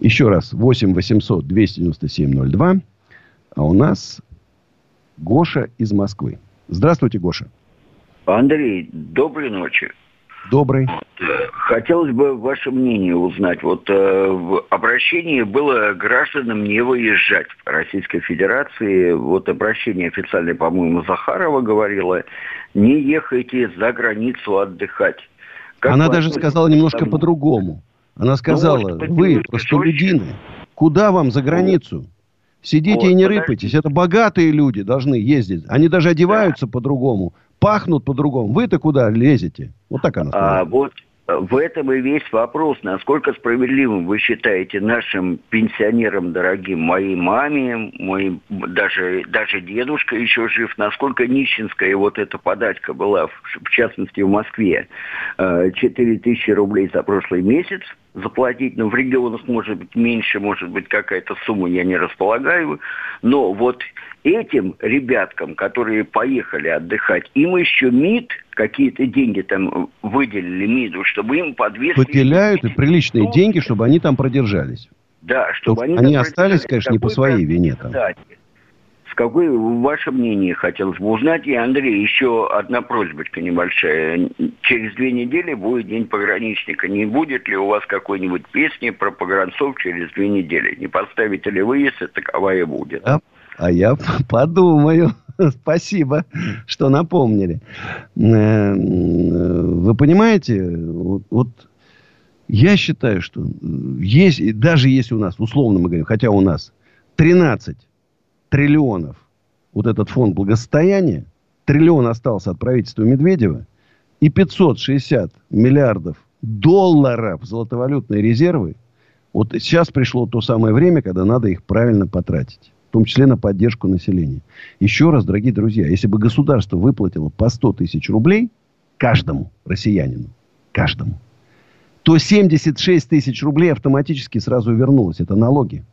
Еще раз, 8 800 297 02. А у нас Гоша из Москвы. Здравствуйте, Гоша.
Андрей, доброй ночи.
Добрый.
Хотелось бы ваше мнение узнать. Вот э, в обращении было гражданам не выезжать в Российской Федерации. Вот обращение официальное, по-моему, Захарова говорила, не ехайте за границу отдыхать.
Как Она даже сказала немножко тому? по-другому. Она сказала, ну, вот, вы простолюдины, куда вам за границу? Сидите вот, и не подожди. рыпайтесь. Это богатые люди должны ездить. Они даже одеваются да. по-другому пахнут по-другому. Вы-то куда лезете? Вот так она сказала.
А вот в этом и весь вопрос, насколько справедливым вы считаете нашим пенсионерам дорогим, моей маме, мой, даже, даже дедушка еще жив, насколько нищенская вот эта подачка была, в, в частности в Москве, 4 э, тысячи рублей за прошлый месяц заплатить, но в регионах может быть меньше, может быть какая-то сумма, я не располагаю, но вот этим ребяткам, которые поехали отдыхать, им еще МИД какие-то деньги там выделили МИДу, чтобы им подвесили...
Выделяют и приличные ну, деньги, чтобы они там продержались.
Да, чтобы
они... Они остались, конечно, не по своей вине там.
С какой ваше мнение хотелось бы узнать? И, Андрей, еще одна просьбочка небольшая. Через две недели будет День пограничника. Не будет ли у вас какой-нибудь песни про погранцов через две недели? Не поставите ли вы, если таковая будет?
А, а я *laughs* подумаю. Спасибо, что напомнили. Э, вы понимаете, вот, вот я считаю, что есть, даже если у нас, условно мы говорим, хотя у нас 13 триллионов вот этот фонд благосостояния, триллион остался от правительства Медведева, и 560 миллиардов долларов золотовалютные резервы, вот сейчас пришло то самое время, когда надо их правильно потратить в том числе на поддержку населения. Еще раз, дорогие друзья, если бы государство выплатило по 100 тысяч рублей каждому россиянину, каждому, то 76 тысяч рублей автоматически сразу вернулось. Это налоги.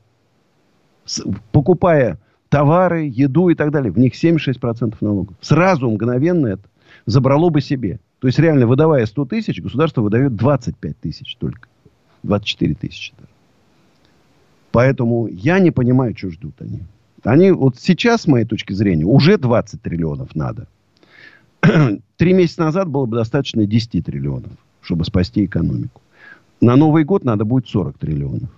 С, покупая товары, еду и так далее, в них 76% налогов. Сразу, мгновенно это забрало бы себе. То есть, реально, выдавая 100 тысяч, государство выдает 25 тысяч только. 24 тысячи. Поэтому я не понимаю, что ждут они. Они вот сейчас, с моей точки зрения, уже 20 триллионов надо. *clears throat* Три месяца назад было бы достаточно 10 триллионов, чтобы спасти экономику. На Новый год надо будет 40 триллионов.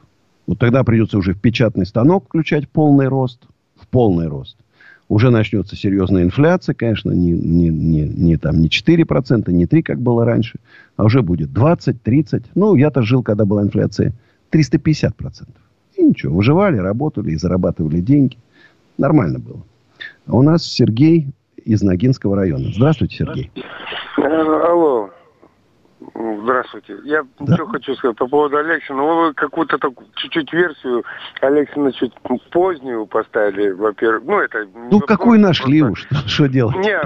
Вот тогда придется уже в печатный станок включать полный рост. В полный рост. Уже начнется серьезная инфляция, конечно, не, не, не, не, там, не 4%, не 3%, как было раньше, а уже будет 20, 30. Ну, я-то жил, когда была инфляция 350%. И ничего, выживали, работали и зарабатывали деньги. Нормально было. А у нас Сергей из Ногинского района. Здравствуйте, Сергей.
Э, Алло. Здравствуйте. Я
Да.
что хочу сказать по поводу Алексина. Вы какую-то так чуть-чуть версию Алексина чуть позднюю поставили, во-первых. Ну, это...
Ну,
вопрос,
какую нашли
просто-
уж? *laughs* Что делать?
Не,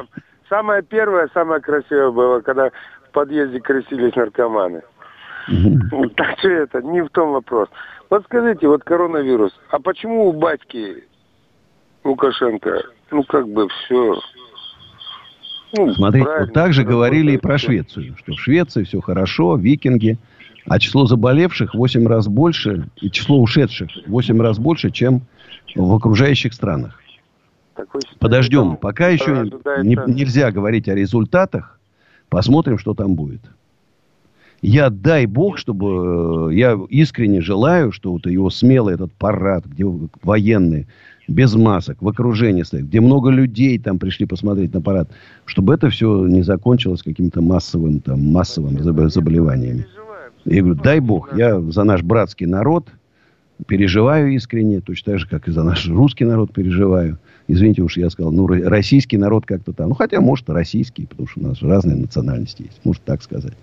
самое первое, самое красивое было, когда в подъезде красились наркоманы. Так что это, не в том вопрос. Вот скажите, вот коронавирус, а почему у батьки Лукашенко, ну, как бы все... Ну,
Смотрите, вот так же говорили и про. Швецию, что в Швеции все хорошо, викинги, а число заболевших в 8 раз больше, и число ушедших в 8 раз больше, чем в окружающих странах. Подождем, пока еще не- нельзя говорить о результатах, посмотрим, что там будет. Я, дай бог, чтобы... э, Я искренне желаю, что вот его смелый этот парад, где военные, без масок, в окружении стоят, где много людей там пришли посмотреть на парад, чтобы это все не закончилось каким-то массовым, там, массовым забо- заболеваниями. Я говорю, дай бог, я за наш братский народ переживаю искренне, точно так же, как и за наш русский народ переживаю. Извините уж, я сказал, ну, ро- российский народ как-то там. Ну, хотя, может, российский, потому что у нас разные национальности есть. Может, так сказать.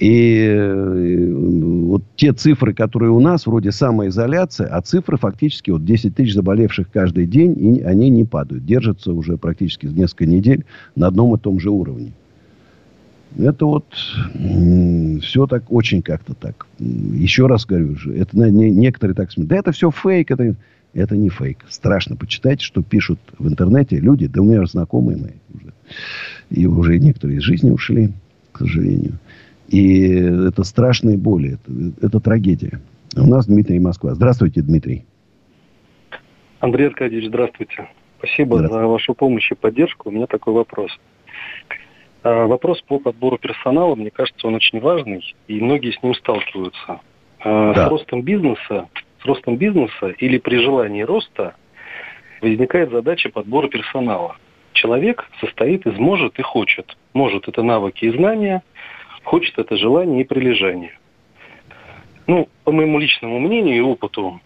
И э, вот те цифры, которые у нас, вроде самоизоляция, а цифры фактически вот 10 тысяч заболевших каждый день, и они не падают. Держатся уже практически несколько недель на одном и том же уровне. Это вот все так очень как-то так. Еще раз говорю, же, это не- некоторые так смотрят. Да это все фейк, это, это не фейк. Страшно почитайте, что пишут в интернете люди, да у меня знакомые мои уже. И уже некоторые из жизни ушли, к сожалению. И это страшные боли, это, это трагедия. У нас Дмитрий Москва. Здравствуйте, Дмитрий.
Андрей Аркадьевич, здравствуйте. Спасибо за вашу помощь и поддержку. У меня такой вопрос. А, Вопрос по подбору персонала, мне кажется, он очень важный, и многие с ним сталкиваются. А,
Да.
С ростом бизнеса, с ростом бизнеса или при желании роста возникает задача подбора персонала. Человек состоит из может и хочет. Может это навыки и знания, хочет это желание и прилежание. Ну, по моему личному мнению и опыту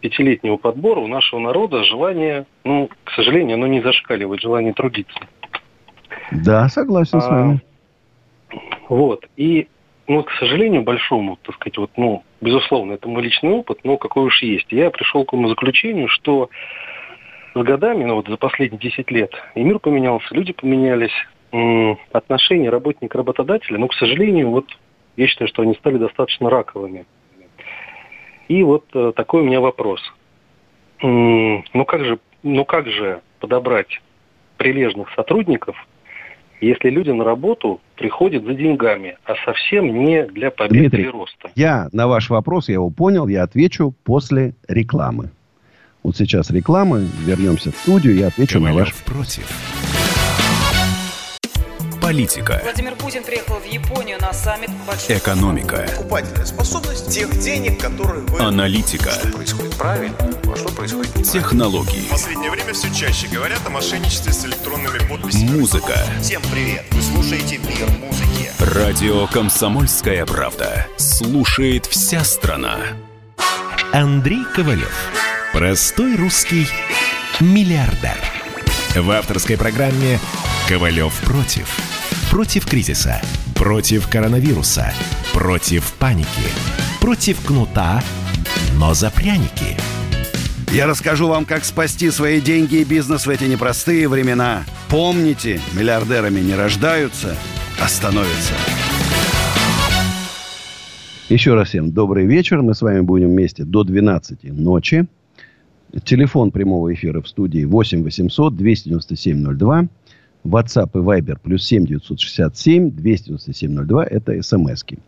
пятилетнего подбора у нашего народа желание, ну, к сожалению, оно не зашкаливает, желание трудиться.
Да, согласен с
А,
вами.
Вот. И, ну, к сожалению, большому, так сказать, вот, ну, безусловно, это мой личный опыт, но какой уж есть. Я пришел к тому заключению, что с годами, ну, вот за последние 10 лет, и мир поменялся, люди поменялись, отношения работник-работодателя, но, к сожалению, вот я считаю, что они стали достаточно раковыми. И вот э, такой у меня вопрос. Ну как же, ну как же подобрать прилежных сотрудников, если люди на работу приходят за деньгами, а совсем не для победы
Дмитрий,
и роста?
я на ваш вопрос, я его понял, я отвечу после рекламы. Вот сейчас реклама, вернемся в студию, я отвечу на ваш...
против. Политика.
Владимир Путин приехал в Японию на саммит большой...
Экономика.
Покупательная способность тех денег, которые вы...
Аналитика.
Что происходит правильно, а что происходит неправильно.
Технологии.
В последнее время все чаще говорят о мошенничестве с электронными подписями.
Музыка.
Всем привет! Вы слушаете «Мир музыки».
Радио «Комсомольская правда». Слушает вся страна. Андрей Ковалев. Простой русский миллиардер. В авторской программе «Ковалев против». Против кризиса. Против коронавируса. Против паники. Против кнута, но за пряники.
Я расскажу вам, как спасти свои деньги и бизнес в эти непростые времена. Помните, миллиардерами не рождаются, а становятся. Еще раз всем добрый вечер. Мы с вами будем вместе до 12 ночи. Телефон прямого эфира в студии 8 800 297 02. WhatsApp и Viber плюс 7 967 297 02. Это смски.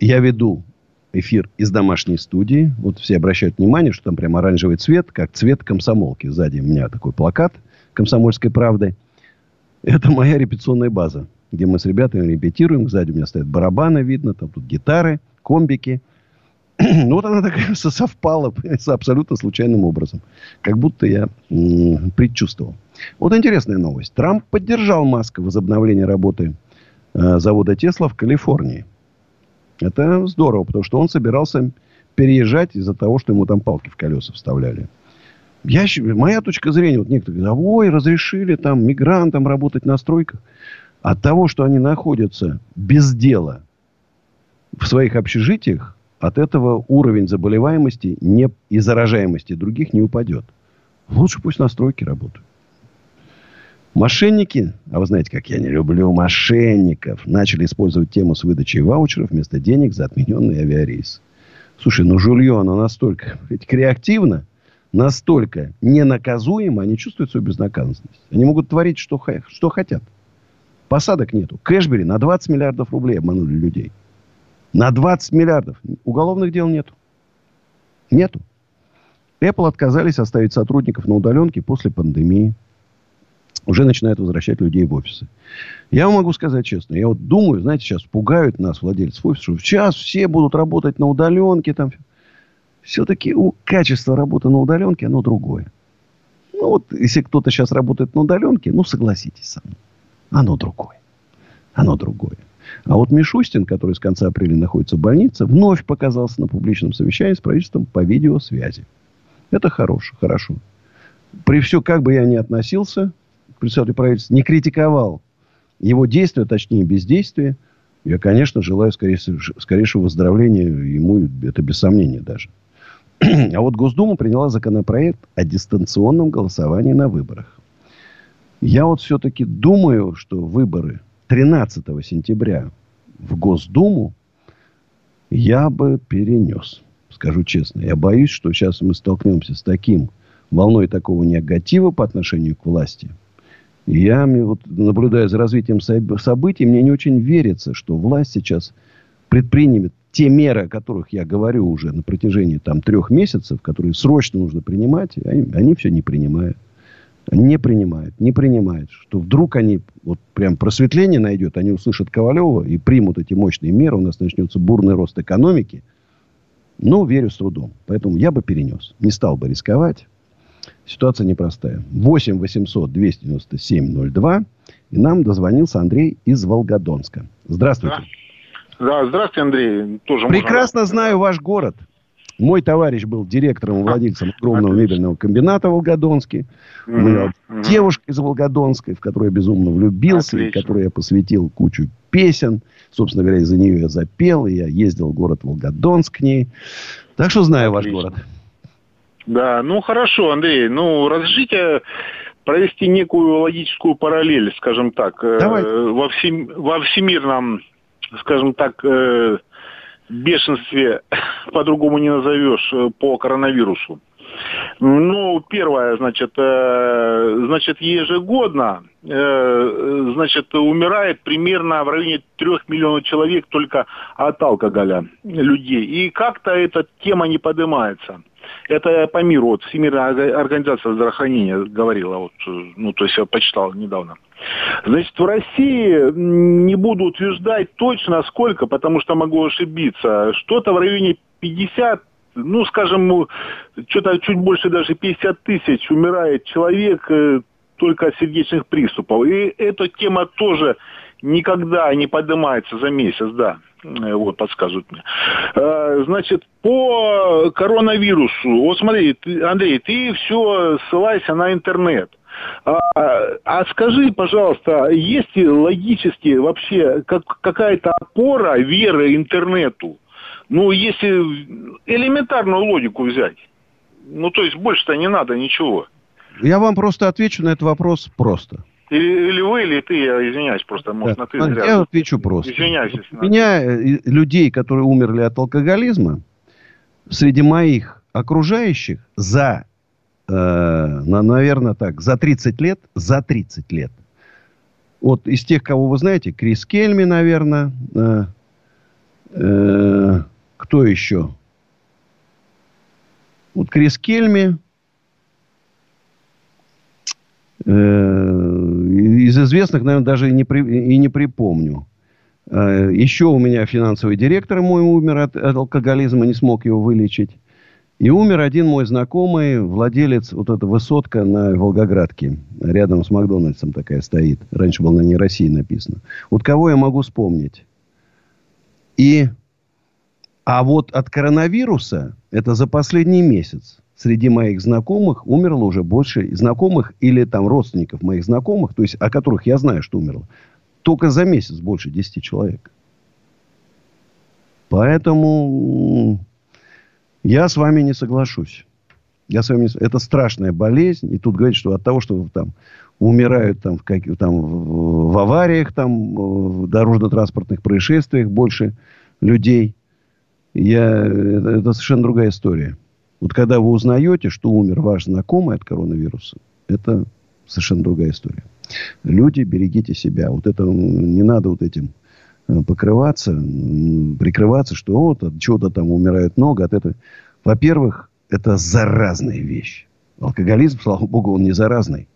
Я веду эфир из домашней студии. Вот все обращают внимание, что там прям оранжевый цвет, как цвет комсомолки. Сзади у меня такой плакат комсомольской правды. Это моя репетиционная база, где мы с ребятами репетируем. Сзади у меня стоят барабаны, видно, там тут гитары, комбики. Ну, *clears throat* вот она такая со- совпала *laughs* абсолютно случайным образом. Как будто я м, предчувствовал. Вот интересная новость. Трамп поддержал Маска в возобновлении работы э, завода Тесла в Калифорнии. Это здорово, потому что он собирался переезжать из-за того, что ему там палки в колеса вставляли. Я, моя точка зрения, вот некоторые говорят, ой, разрешили там мигрантам работать на стройках. От того, что они находятся без дела в своих общежитиях, от этого уровень заболеваемости не, и заражаемости других не упадет. Лучше пусть на стройке работают. Мошенники, а вы знаете, как я не люблю мошенников, начали использовать тему с выдачей ваучеров вместо денег за отмененный авиарейс. Слушай, ну жулье, оно настолько ведь креативно, настолько ненаказуемо, они чувствуют свою безнаказанность. Они могут творить, что, что хотят. Посадок нету. Кэшбери на 20 миллиардов рублей обманули людей. На 20 миллиардов. Уголовных дел нету. Нету. Apple отказались оставить сотрудников на удаленке после пандемии. Уже начинают возвращать людей в офисы. Я вам могу сказать честно. Я вот думаю, знаете, сейчас пугают нас, владельцев офиса, что сейчас все будут работать на удаленке. Там. Все-таки у качества работы на удаленке, оно другое. Ну вот, если кто-то сейчас работает на удаленке, ну согласитесь со мной. Оно другое. Оно другое. А вот Мишустин, который с конца апреля находится в больнице, вновь показался на публичном совещании с правительством по видеосвязи. Это хорошо, хорошо. При все, как бы я ни относился к председателю правительства, не критиковал его действия, точнее бездействия, я, конечно, желаю скорейшего, скорейшего выздоровления ему, это без сомнения даже. *clears throat* А вот Госдума приняла законопроект о дистанционном голосовании на выборах. Я вот все-таки думаю, что выборы 13 сентября в Госдуму я бы перенес. Скажу честно. Я боюсь, что сейчас мы столкнемся с таким волной такого негатива по отношению к власти. Я, вот, наблюдая за развитием событий, мне не очень верится, что власть сейчас предпримет те меры, о которых я говорю уже на протяжении там, трех месяцев, которые срочно нужно принимать, они, они все не принимают не принимают, не принимают, что вдруг они, вот прям просветление найдет, они услышат Ковалева и примут эти мощные меры, у нас начнется бурный рост экономики. Ну, верю с трудом. Поэтому я бы перенес. Не стал бы рисковать. Ситуация непростая. 8 800 297 02. И нам дозвонился Андрей из Волгодонска. Здравствуйте.
Да, да здравствуйте, Андрей. Тоже
Прекрасно можно... знаю ваш город. Мой товарищ был директором и владельцем огромного Отлично. мебельного комбината в Волгодонске. У меня mm-hmm. девушка из Волгодонской, в которую я безумно влюбился, и которой я посвятил кучу песен. Собственно говоря, из-за нее я запел, и я ездил в город Волгодонск к ней. Так что знаю Отлично. ваш город.
Да, ну хорошо, Андрей. Ну, разрешите провести некую логическую параллель, скажем так, Давай. э, во, всем, во всемирном, скажем так, э, бешенстве, *laughs* по-другому не назовешь, э, по коронавирусу. Ну, первое, значит, э, значит, ежегодно, э, значит, умирает примерно в районе трех миллионов человек только от алкоголя людей. И как-то эта тема не поднимается. Это по миру, вот Всемирная организация здравоохранения говорила, вот, ну, то есть я почитал недавно. Значит, в России не буду утверждать точно сколько, потому что могу ошибиться. Что-то в районе 50 ну, скажем, что-то чуть больше даже 50 тысяч умирает человек э, только от сердечных приступов. И эта тема тоже никогда не поднимается за месяц, да. Э, вот, подсказывают мне. Э, значит, по коронавирусу, вот смотри, Андрей, ты все ссылайся на интернет. А, а скажи, пожалуйста, есть ли логически вообще как, какая-то опора веры интернету? Ну, если элементарную логику взять. Ну, то есть больше-то не надо ничего.
Я вам просто отвечу на этот вопрос просто.
Или, или вы, или ты, я извиняюсь, просто, может, на ты зря.
Я отвечу просто.
Извиняюсь.
Вот у меня э, людей, которые умерли от алкоголизма, среди моих окружающих за э, на, наверное, так, за 30 лет, за 30 лет. Вот из тех, кого вы знаете, Крис Кельми, наверное, э, э, кто еще? Вот Крис Кельми, э, из известных, наверное, даже и не, при, и не припомню. Э, еще у меня финансовый директор мой умер от, от алкоголизма, не смог его вылечить. И умер один мой знакомый, владелец вот эта высотка на Волгоградке. Рядом с Макдональдсом такая стоит. Раньше было на ней России написано. Вот кого я могу вспомнить? И... А вот от коронавируса, это за последний месяц, среди моих знакомых умерло уже больше знакомых или там родственников моих знакомых, то есть о которых я знаю, что умерло, только за месяц больше 10 человек. Поэтому я с вами не соглашусь. Я с вами не... Это страшная болезнь. И тут говорить, что от того, что там умирают там, в, как... там, в... в авариях, там, в дорожно-транспортных происшествиях больше людей, я... это, совершенно другая история. Вот когда вы узнаете, что умер ваш знакомый от коронавируса, это совершенно другая история. Люди, берегите себя. Вот это не надо вот этим э, покрываться, прикрываться, что вот от чего-то там умирает много. От этого. Во-первых, это заразная вещь. Алкоголизм, слава богу, он не заразный.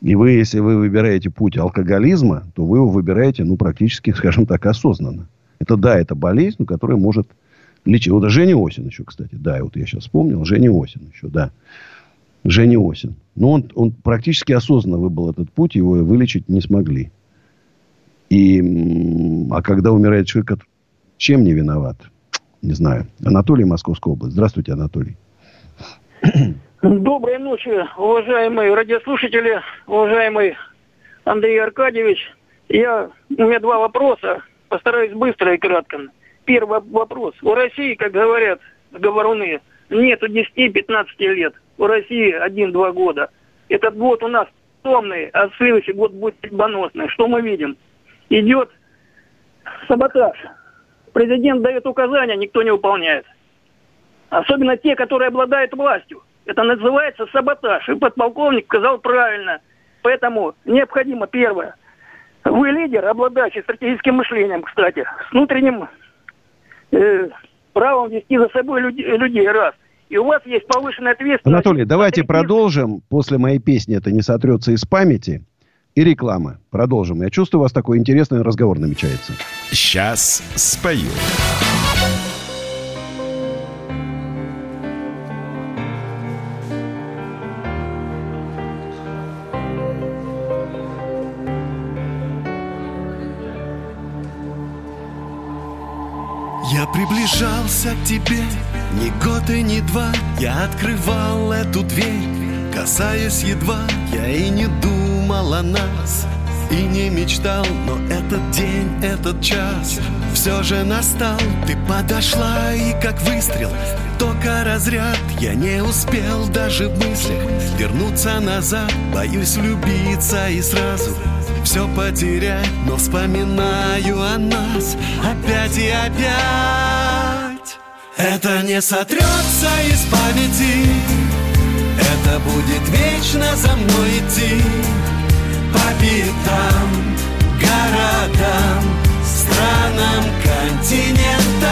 И вы, если вы выбираете путь алкоголизма, то вы его выбираете, ну, практически, *laughs* скажем так, осознанно. Это, да, это болезнь, которая может лечить. Вот Женя Осин еще, кстати. Да, вот я сейчас вспомнил. Женя Осин еще, да. Женя Осин. Но он, он практически осознанно выбрал этот путь, его вылечить не смогли. И, а когда умирает человек, чем не виноват? Не знаю. Анатолий, Московская область. Здравствуйте, Анатолий.
Доброй ночи, уважаемые радиослушатели, уважаемый Андрей Аркадьевич. Я, у меня два вопроса. Постараюсь быстро и кратко. Первый вопрос. У России, как говорят говоруны, нету 10-15 лет. У России 1-2 года. Этот год у нас томный, а следующий год будет судьбоносный. Что мы видим? Идет саботаж. Президент дает указания, никто не выполняет. Особенно те, которые обладают властью. Это называется саботаж. И подполковник сказал правильно. Поэтому необходимо первое. Вы лидер, обладающий стратегическим мышлением, кстати, с внутренним э, правом вести за собой люди, людей, раз. И у вас есть повышенная ответственность.
Анатолий, давайте продолжим. После моей песни это не сотрется из памяти. И реклама. Продолжим. Я чувствую, у вас такой интересный разговор намечается.
Сейчас спою.
Приближался к тебе ни год и ни два. Я открывал эту дверь, касаясь едва. Я и не думал о нас и не мечтал. Но этот день, этот час все же настал. Ты подошла и как выстрел, только разряд. Я не успел даже в мыслях вернуться назад. Боюсь влюбиться и сразу все потерять, но вспоминаю о нас. Опять и опять. Это не сотрется из памяти, это будет вечно за мной идти по пятам, городам, странам, континентам.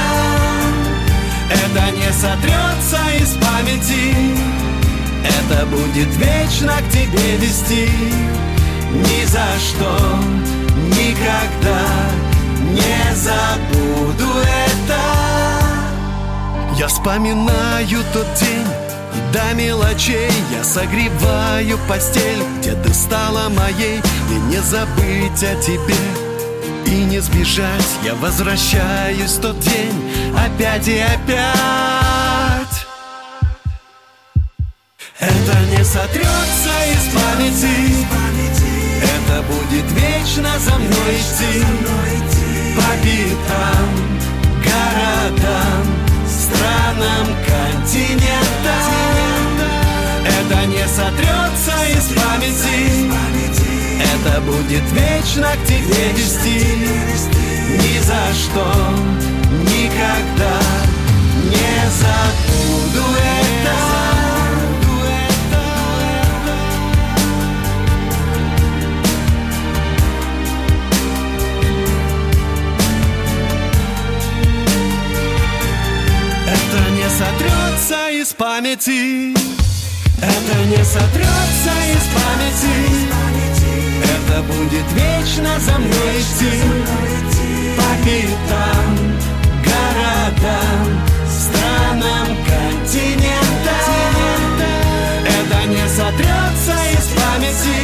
Это не сотрется из памяти, это будет вечно к тебе вести. Ни за что, никогда не забуду это Я вспоминаю тот день до мелочей Я согреваю постель, где ты стала моей И не забыть о тебе. И не сбежать Я возвращаюсь в тот день опять и опять. Это не сотрется из памяти это будет вечно за мной идти. По пятам, городам, странам, континентам Это не сотрется из памяти. Это будет вечно к тебе вести. Ни за что, никогда не забуду это Это не сотрется из памяти. Это не сотрется из памяти. Это будет вечно за мной идти. По пятам, городам, странам, континентам. Это не сотрется из памяти.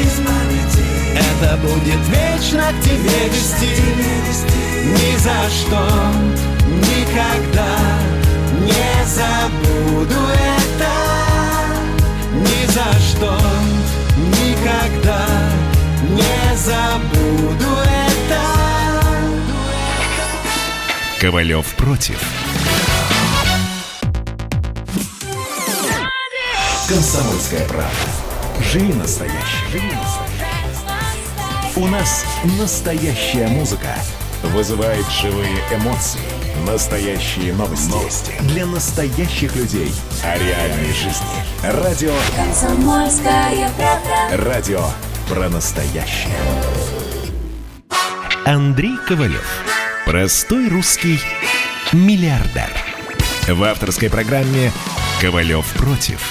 Это будет вечно к тебе вести. Ни за что, никогда не забуду это Ни за что, никогда не забуду это
Ковалев против. Комсомольская правда. Живи настоящий. Живи настоящий. У нас настоящая музыка. Вызывает живые эмоции. Настоящие новости. Новости. Для настоящих людей. О реальной жизни. Радио.
Комсомольская правда.
Радио про настоящее. Андрей Ковалев. Простой русский миллиардер. В авторской программе «Ковалев против».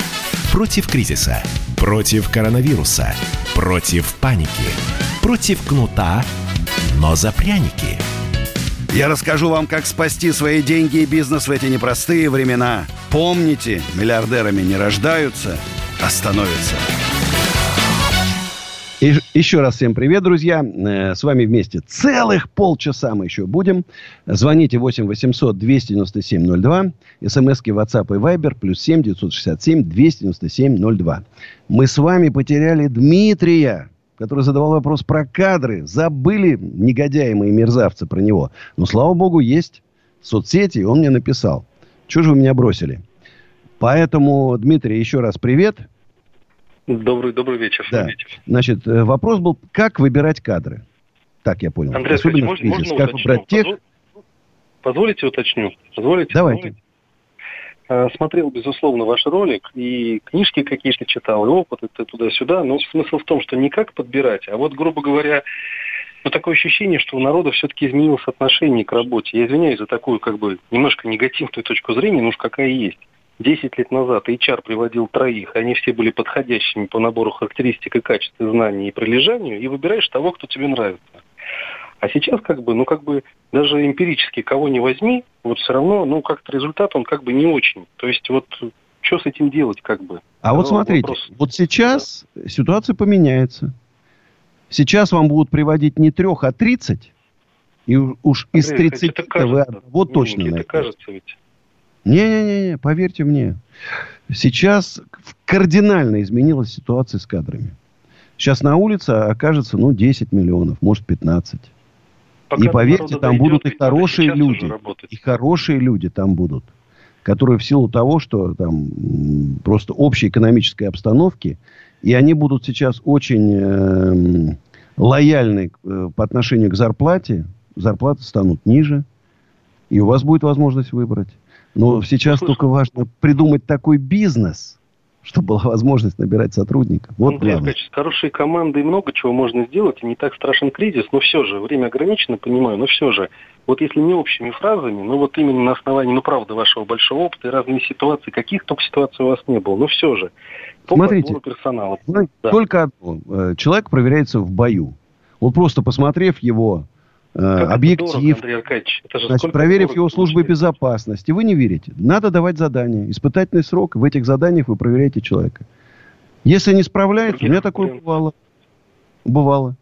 Против кризиса. Против коронавируса. Против паники. Против кнута, но за пряники.
Я расскажу вам, как спасти свои деньги и бизнес в эти непростые времена. Помните, миллиардерами не рождаются, а становятся. И еще раз всем привет, друзья. Э, С вами вместе целых полчаса мы еще будем. Звоните 8 800 297 02. СМСки WhatsApp и Viber плюс 7 967 297 02. Мы с вами потеряли Дмитрия, который задавал вопрос про кадры. Забыли негодяи мои мерзавцы про него. Но, слава богу, есть соцсети, и он мне написал. Чего же вы меня бросили? Поэтому, Дмитрий, еще раз привет.
Добрый, добрый вечер.
Да. Значит, э, вопрос был, как выбирать кадры? Так я понял.
Андрей
Особенно
Аркадьевич,
в
можно,
кризис.
можно
Как
уточню?
выбрать тех...
Позво- Позволите уточню? Позволите?
Давайте.
Позволите? Э, Смотрел, безусловно, ваш ролик, и книжки какие-то читал, и опыт, это туда-сюда. Но смысл в том, что не как подбирать, а вот, грубо говоря, ну, такое ощущение, что у народа все-таки изменилось отношение к работе. Я извиняюсь за такую, как бы, немножко негативную точку зрения, но уж какая есть. Десять лет назад HR приводил троих, они все были подходящими по набору характеристик и качеств, и знаний и прилежанию, и выбираешь того, кто тебе нравится. А сейчас как бы, ну как бы даже эмпирически кого не возьми, вот все равно, ну как-то результат он как бы не очень. То есть вот что с этим делать как бы?
А вот смотрите,
вопрос.
вот сейчас ситуация поменяется. Сейчас вам будут приводить не трех, а 30. И уж из
Андрей,
30
это
вы
кажется.
вот точно.
Это кажется ведь.
Не-не-не, поверьте мне. Сейчас кардинально изменилась ситуация с кадрами. Сейчас на улице окажется, ну, 10 миллионов, может, 15.
Пока
и поверьте, там
дойдет,
будут и хорошие люди. И хорошие люди там будут. Которые в силу того, что там просто общей экономической обстановки, и они будут сейчас очень эм, лояльны э, по отношению к зарплате, зарплаты станут ниже, и у вас будет возможность выбрать. Но сейчас только важно придумать такой бизнес, чтобы была возможность набирать сотрудников. Вот
Андрей
главное.
Аркадьевич, с хорошей командой много чего можно сделать, и не так страшен кризис, но все же, время ограничено, понимаю, но все же, вот если не общими фразами, ну вот именно на основании, ну правда, вашего большого опыта и разные ситуации, каких только ситуаций у вас не было, но все же, по
Смотрите,
персонала.
Знаете,
Да.
Только одно. Э, Человек проверяется в бою. Вот просто посмотрев его
Как дорого,
объектив,
же
значит, проверив
дорого
его службы безопасности, вы не верите. Надо давать задания. Испытательный срок. В этих заданиях вы проверяете человека. Если не справляется, у меня такое бывало. Бывало.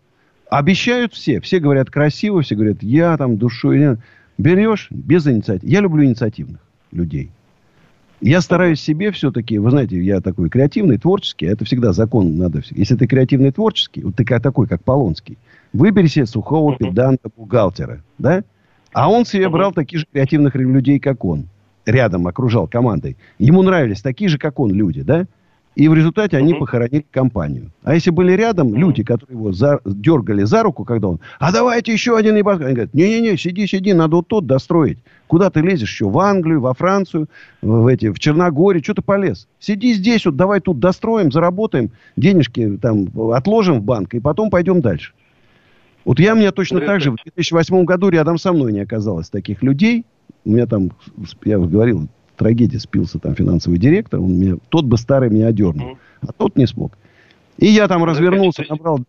Обещают все. Все говорят красиво, все говорят, я там душой. я». Берешь без инициативы. Я люблю инициативных людей. Я стараюсь себе все-таки, вы знаете, я такой креативный, творческий, а это всегда закон надо. Если ты креативный, творческий, вот ты такой, как Полонский, выбери себе сухого педанта бухгалтера, да? А он себе брал таких же креативных людей, как он. Рядом окружал командой. Ему нравились такие же, как он, люди, да? И в результате они похоронили компанию. А если были рядом люди, которые его за- дергали за руку, когда он, а давайте еще один небоскреб. Они говорят, не-не-не, сиди, сиди, надо вот тот достроить. Куда ты лезешь еще? В Англию, во Францию, в, эти, в Черногорию, что ты полез? Сиди здесь, вот давай тут достроим, заработаем, денежки там отложим в банк, и потом пойдем дальше. Вот я, у меня точно так же в 2008 году рядом со мной не оказалось таких людей. У меня там, я говорил, трагедия спился там финансовый директор, он меня, тот бы старый меня одернул, а тот не смог. И я там развернулся, набрал...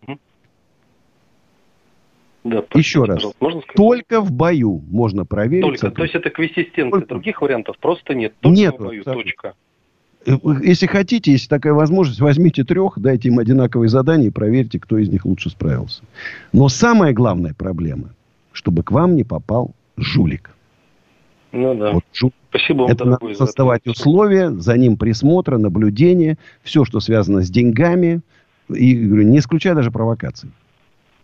Да,
Еще раз.
можно сказать?
Только в бою можно проверить.
Только, то есть это квисистенция, других вариантов просто нет. Только
Нет,
в бою, точка.
Э, Если хотите, если такая возможность, возьмите трех, дайте им одинаковые задания и проверьте, кто из них лучше справился. Но самая главная проблема, чтобы к вам не попал жулик.
Ну да.
Вот жу-
Спасибо вам,
Это надо создавать условия, за ним присмотра, наблюдение, все, что связано с деньгами. И говорю, не исключая даже провокации.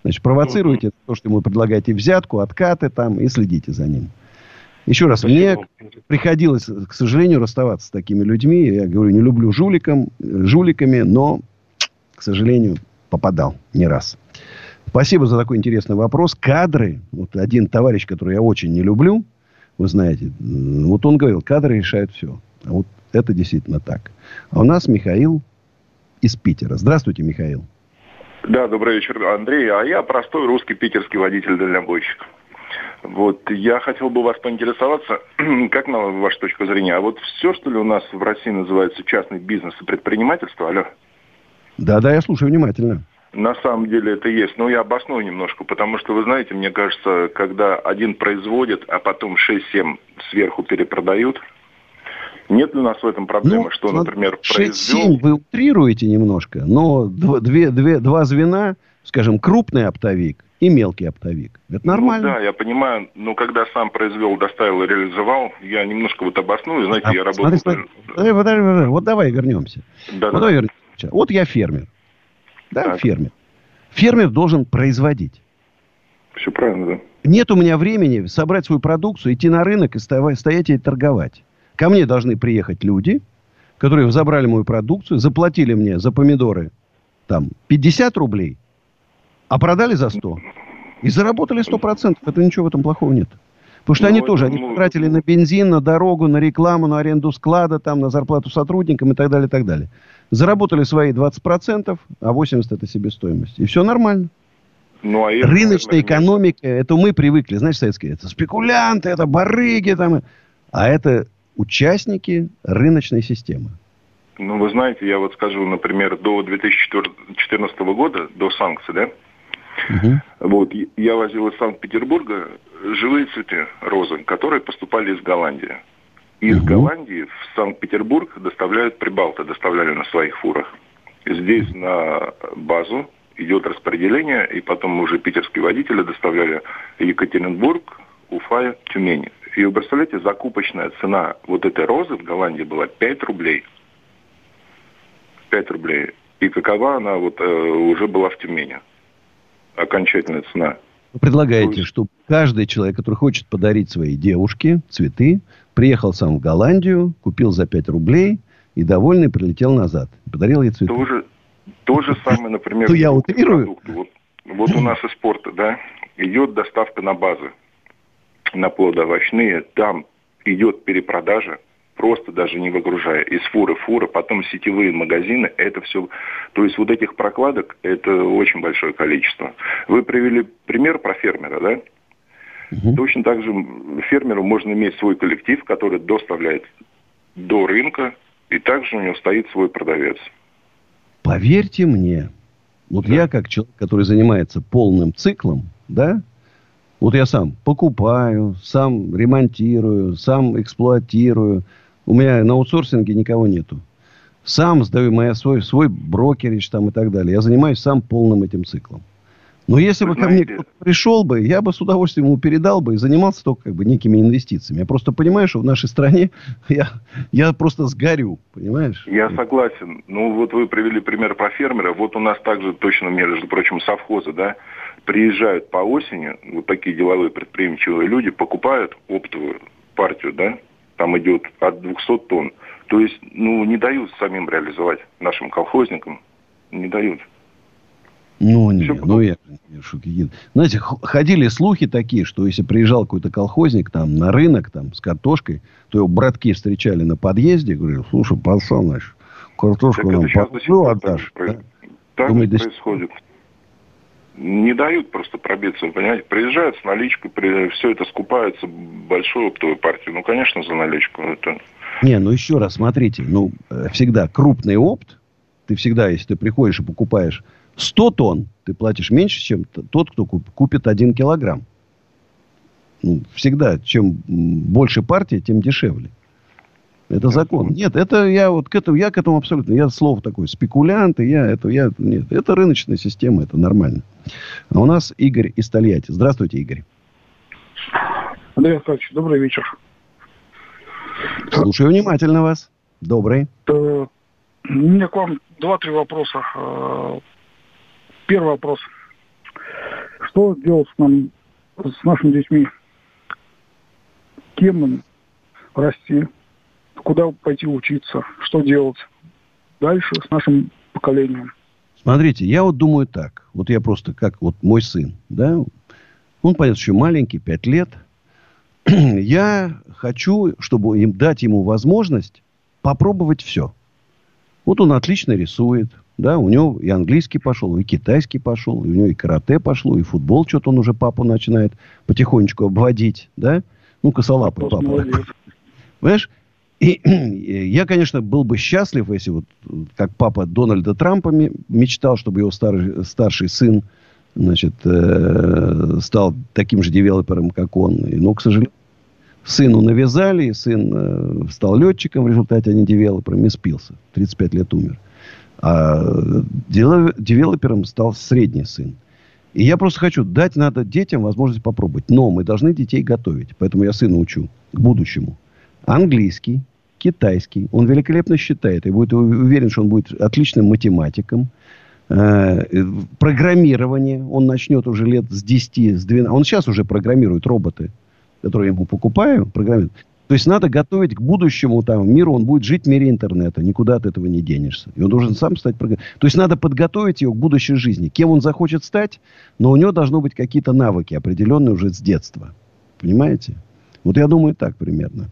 Значит, провоцируйте то, что ему предлагаете взятку, откаты там, и следите за ним. Еще раз, мне приходилось, к сожалению, расставаться с такими людьми. Я говорю, не люблю жуликом, жуликами, но, к сожалению, попадал не раз. Спасибо за такой интересный вопрос. Кадры. Вот один товарищ, который я очень не люблю, вы знаете, вот он говорил, кадры решают все. А вот это действительно так. А у нас Михаил из Питера. Здравствуйте, Михаил.
Да, добрый вечер, Андрей. А я простой русский питерский водитель-дальнобойщик. Вот, я хотел бы вас поинтересоваться, *clears throat* как на вашу точку зрения, а вот все, что ли у нас в России называется частный бизнес и предпринимательство, алло,
Да-да, я слушаю внимательно.
на самом деле это есть. Но я обосную немножко, потому что, вы знаете, мне кажется, когда один производит, а потом 6-7 сверху перепродают, нет ли у нас в этом проблемы, что, например, произвел...
6-7 вы утрируете немножко, но дв- две, две, два звена, скажем, крупный оптовик и мелкий оптовик. Это нормально.
Ну, да, я понимаю, но когда сам произвел, доставил и реализовал, я немножко вот обосную, знаете,
А,
я
смотри,
работал...
смотри. Подожди, подожди, подожди. Вот давай вернемся.
Да,
вот
да.
давай вернемся. Вот я фермер. Да, фермер. Фермер должен производить.
Все правильно, да.
Нет у меня времени собрать свою продукцию, идти на рынок и стоять и торговать. Ко мне должны приехать люди, которые забрали мою продукцию, заплатили мне за помидоры там 50 рублей, а продали за 100. И заработали 100%. Это ничего в этом плохого нет. Потому что
Ну,
они тоже, они потратили на бензин, на дорогу, на рекламу, на аренду склада, там, на зарплату сотрудникам и так далее, и так далее. Заработали свои 20%, а 80% это себестоимость. И все нормально.
Ну, а это,
Рыночная
наверное,
экономика, это мы привыкли, знаешь, советские, это спекулянты, это барыги, там, а это участники рыночной системы.
Ну, вы знаете, я вот скажу, например, до 2014 года, до санкций, да, вот, и- я возил из Санкт-Петербурга живые цветы, розы, которые поступали из Голландии. Из Голландии в Санкт-Петербург доставляют прибалты, доставляли на своих фурах. Здесь на базу идет распределение, и потом уже питерские водители доставляли Екатеринбург, Уфа, Тюмень. И вы представляете, закупочная цена вот этой розы в Голландии была 5 рублей. 5 рублей. И какова она вот э, уже была в Тюмени? Окончательная цена.
Вы предлагаете, чтобы каждый человек, который хочет подарить своей девушке цветы, приехал сам в Голландию, купил за 5 рублей и довольный прилетел назад. Подарил ей цветы.
То же, то же самое, например,
Ну, я утрирую.
Вот, вот у нас из спорта, да, идет доставка на базы, на плоды овощные, там идет перепродажа, просто даже не выгружая, из фуры фуры, потом сетевые магазины, это все, то есть вот этих прокладок, это очень большое количество. Вы привели пример про фермера, да? Точно так же фермеру можно иметь свой коллектив, который доставляет до рынка, и также у него стоит свой продавец.
Поверьте мне, вот я как человек, который занимается полным циклом, да, вот я сам покупаю, сам ремонтирую, сам эксплуатирую. У меня на аутсорсинге никого нету. Сам сдаю моя свой, свой брокерич там и так далее. Я занимаюсь сам полным этим циклом. Но если бы ко мне кто-то пришел бы, я бы с удовольствием ему передал бы и занимался только как бы некими инвестициями. Я просто понимаю, что в нашей стране *laughs* я, я просто сгорю, понимаешь?
Я согласен. Ну, вот вы привели пример про фермера. Вот у нас также точно, между прочим, совхозы, да, приезжают по осени, вот такие деловые предприимчивые люди, покупают оптовую партию, да, там идет от 200 тонн. То есть, ну, не дают самим реализовать нашим колхозникам, не дают.
Ну, не, ну я, я шутки. Знаете, ходили слухи такие, что если приезжал какой-то колхозник там на рынок там с картошкой, то его братки встречали на подъезде говорили, слушай, пацан наш, картошку
Так
нам по
так
отдашь.
проис-
да?
Так
Думаю,
же
до
происходит. Не дают просто пробиться, понимаете? Приезжают с наличкой, при- все это скупается, большую оптовую партию. Ну, конечно, за наличку. Это...
Не, ну еще раз, смотрите, ну, э, всегда крупный опт, ты всегда, если ты приходишь и покупаешь 100 тонн, ты платишь меньше, чем тот, кто куп- купит 1 килограмм. Ну, всегда, чем больше партии, тем дешевле. Это закон. Нет, это я вот к этому, я к этому абсолютно. Я слово такое, спекулянты, я это, я, нет. Это рыночная система, это нормально. А у нас Игорь из Тольятти. Здравствуйте, Игорь.
Андрей Анатольевич, добрый вечер.
Слушаю внимательно вас. Добрый.
Э, У меня к вам два-три вопроса. Э, Первый вопрос. Что делать с, нам, с нашими детьми? Кем им расти? Куда пойти учиться? Что делать дальше с нашим поколением?
Смотрите, я вот думаю так. Вот я просто, как вот мой сын, да, он, понятно, еще маленький, 5 лет. *clears throat* я хочу, чтобы им дать ему возможность попробовать все. Вот он отлично рисует, да, у него и английский пошел, и китайский пошел, и у него и карате пошло, и футбол что-то он уже папу начинает потихонечку обводить, да. Ну, косолапый папа. Понимаешь? И *clears throat* я, конечно, был бы счастлив, если вот, как папа Дональда Трампа мечтал, чтобы его старый, старший сын, значит, э, стал таким же девелопером, как он. Но, к сожалению, сыну навязали, и сын э, стал летчиком, в результате они девелопером и спился. 35 лет умер. А девелопером стал средний сын. И я просто хочу, дать надо детям возможность попробовать. Но мы должны детей готовить. Поэтому я сына учу к будущему. Английский, китайский. Он великолепно считает. И будет уверен, что он будет отличным математиком. Э, программирование. Он начнет уже лет с 10, с 12. Он сейчас уже программирует роботы, которые я ему покупаю. Программирует. То есть надо готовить к будущему там, миру. Он будет жить в мире интернета. Никуда от этого не денешься. И он должен сам стать программистом. То есть надо подготовить его к будущей жизни. Кем он захочет стать, но у него должны быть какие-то навыки определенные уже с детства. Понимаете? Вот я думаю так примерно.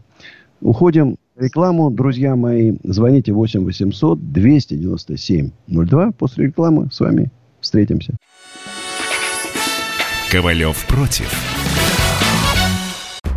Уходим в рекламу, друзья мои. Звоните 8 800 297 02. После рекламы с вами встретимся.
Ковалев против.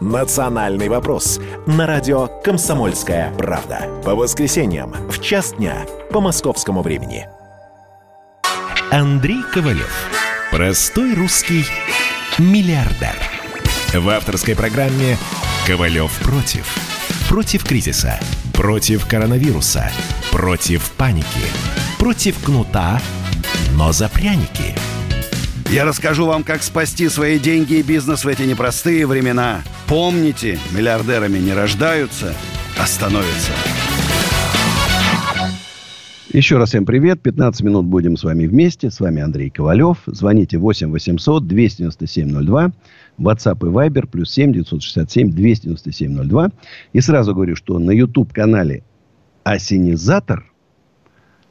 «Национальный вопрос» на радио «Комсомольская правда». По воскресеньям в час дня по московскому времени. Андрей Ковалев. Простой русский миллиардер. В авторской программе «Ковалев против». Против кризиса, против коронавируса, против паники, против кнута, но за пряники –
я расскажу вам, как спасти свои деньги и бизнес в эти непростые времена. Помните, миллиардерами не рождаются, а становятся. Еще раз всем привет. 15 минут будем с вами вместе. С вами Андрей Ковалев. Звоните 8 800 297 02. WhatsApp и Viber плюс 7 967 297 02. И сразу говорю, что на YouTube-канале «Осенизатор»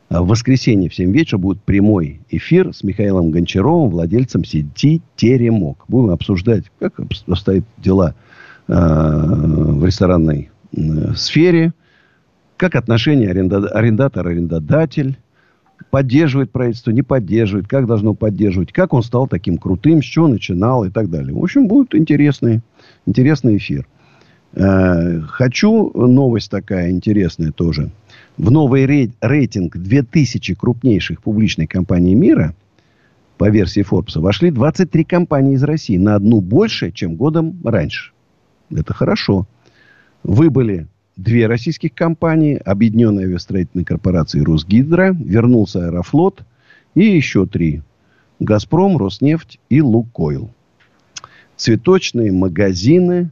в воскресенье в 7 вечера будет прямой эфир с Михаилом Гончаровым, владельцем сети «Теремок». Будем обсуждать, как обстоят дела э, в ресторанной э, сфере, как отношения аренда, арендатор-арендодатель, поддерживает правительство, не поддерживает, как должно поддерживать, как он стал таким крутым, с чего начинал и так далее. В общем, будет интересный, интересный эфир. Э, хочу новость такая интересная тоже – в новый рейтинг 2000 крупнейших публичных компаний мира по версии Forbes вошли 23 компании из России. На одну больше, чем годом раньше. Это хорошо. Выбыли две российских компании. Объединенная авиастроительная корпорация Росгидро. Вернулся Аэрофлот. И еще три. Газпром, Роснефть и Лукойл. Цветочные магазины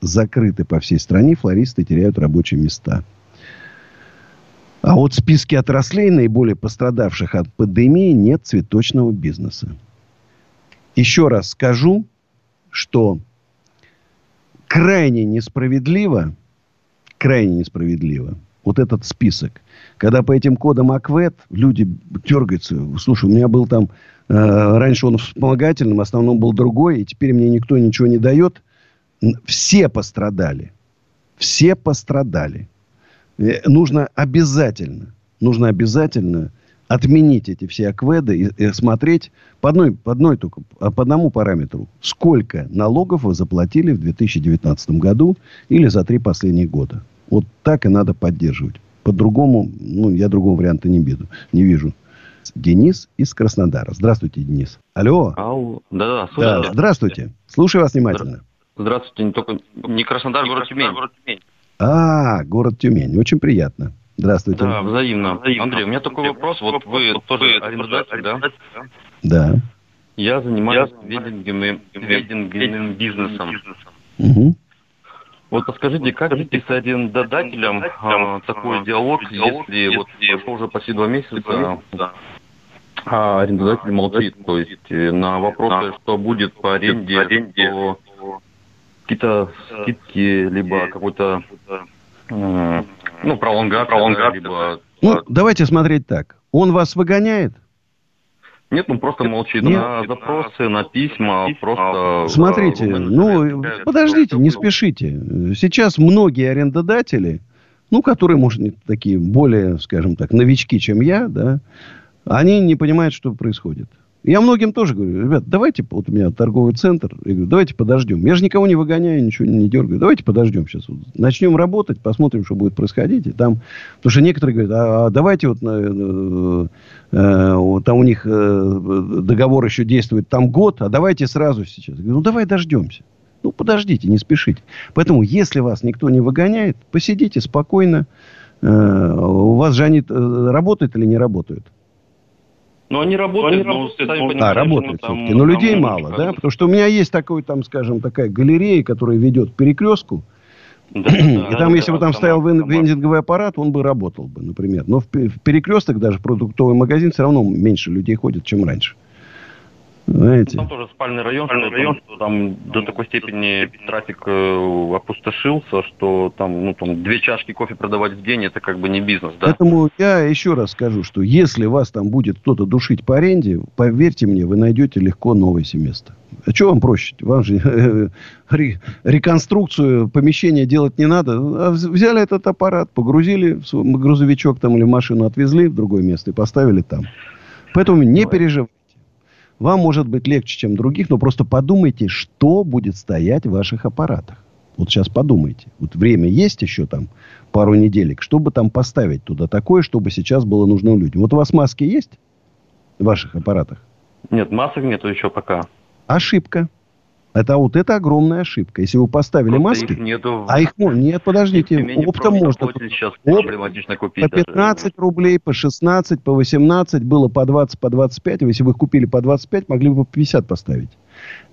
закрыты по всей стране. Флористы теряют рабочие места. А вот в списке отраслей, наиболее пострадавших от пандемии, нет цветочного бизнеса. Еще раз скажу, что крайне несправедливо, крайне несправедливо вот этот список. Когда по этим кодам АКВЭД люди дергаются. Слушай, у меня был там... Э, раньше он вспомогательным, основном был другой, и теперь мне никто ничего не дает. Все пострадали. Все пострадали. Э, нужно обязательно, нужно обязательно отменить эти все акведы и, и смотреть по, одной, по, одной только, а по одному параметру. Сколько налогов вы заплатили в 2019 году или за три последних года. Вот так и надо поддерживать. По-другому, ну, я другого варианта не вижу. Не вижу. Денис из Краснодара. Здравствуйте, Денис. Алло.
Ау, да, да,
да, здравствуйте. Слушаю вас внимательно.
Здравствуйте, не только не Краснодар, город Тюмень.
А, город Тюмень. Очень приятно. Здравствуйте.
Да, взаимно. взаимно. Андрей, у меня такой вопрос. Вот вы тоже арендодатель, да?
Да.
Я занимаюсь веденным бизнесом.
Угу.
Вот подскажите, как вести с арендодателем а, такой диалог, если вот прошло уже почти два месяца, а арендодатель молчит, то есть э, на вопросы, что будет по аренде, то какие-то скидки, либо какой-то ну, пролонгация, пролонгация. либо...
Ну, давайте смотреть так. Он вас выгоняет?
Нет, он просто молчит Нет. на запросы, на письма, просто...
Смотрите, э, ну, подождите, не спешите. Сейчас многие арендодатели, ну, которые, может, не такие более, скажем так, новички, чем я, да, они не понимают, что происходит. Я многим тоже говорю, ребят, давайте, вот у меня торговый центр, я говорю, давайте подождем. Я же никого не выгоняю, ничего не дергаю. Давайте подождем сейчас. Вот, начнем работать, посмотрим, что будет происходить. И там, потому что некоторые говорят, а, а давайте вот, э, э, вот там у них э, договор еще действует там год, а давайте сразу сейчас. Я говорю, ну давай дождемся. Ну подождите, не спешите. Поэтому, если вас никто не выгоняет, посидите спокойно. Э, у вас же они э, работают или не работают?
Но они работают, но,
сами понимаете, а, работают ну, все-таки. Но людей там мало, да? Потому что у меня есть такой, там, скажем, такая галерея, которая ведет к перекрестку. Да, и да, там, если бы там стоял вендинговый аппарат, он бы работал бы, например. Но в перекресток даже продуктовый магазин все равно меньше людей ходит, чем раньше.
Знаете? Там тоже спальный район, спальный район там, там до такой степени трафик э, опустошился, что там, ну, там две чашки кофе продавать в день, это как бы не бизнес, да?
Поэтому я еще раз скажу, что если вас там будет кто-то душить по аренде, поверьте мне, вы найдете легко новое семейство. А что вам проще? Вам же *laughs* э, реконструкцию помещения делать не надо. А взяли этот аппарат, погрузили в грузовичок там или машину, отвезли в другое место и поставили там. Поэтому не переживайте. Вам может быть легче, чем других, но просто подумайте, что будет стоять в ваших аппаратах. Вот сейчас подумайте. Вот время есть еще там пару неделек. Чтобы там поставить туда такое, чтобы сейчас было нужно людям. Вот у вас маски есть в ваших аппаратах?
Нет, масок нету еще пока.
Ошибка. Это вот это огромная ошибка. Если вы поставили Просто маски, их нету... а их можно, нет, подождите, оптом можно. Сейчас проблематично купить. По 15 даже. рублей, по 16, по 18, было по 20, по 25. Если вы их купили по 25, могли бы по 50 поставить.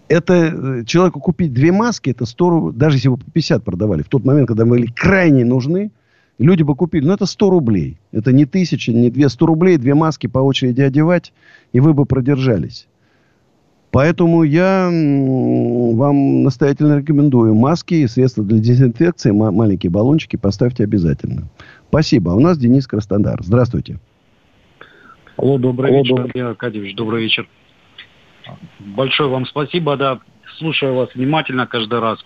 Это э, человеку купить две маски, это 100 рублей, даже если вы по 50 продавали, в тот момент, когда мы были крайне нужны, люди бы купили, ну это 100 рублей. Это не тысяча, не две, 100 рублей, две маски по очереди одевать, и вы бы продержались. Поэтому я вам настоятельно рекомендую маски и средства для дезинфекции, маленькие баллончики поставьте обязательно. Спасибо. А у нас Денис Краснодар. Здравствуйте.
Алло, добрый Алло, вечер, Андрей Аркадьевич, добрый вечер. Большое вам спасибо, да, слушаю вас внимательно каждый раз.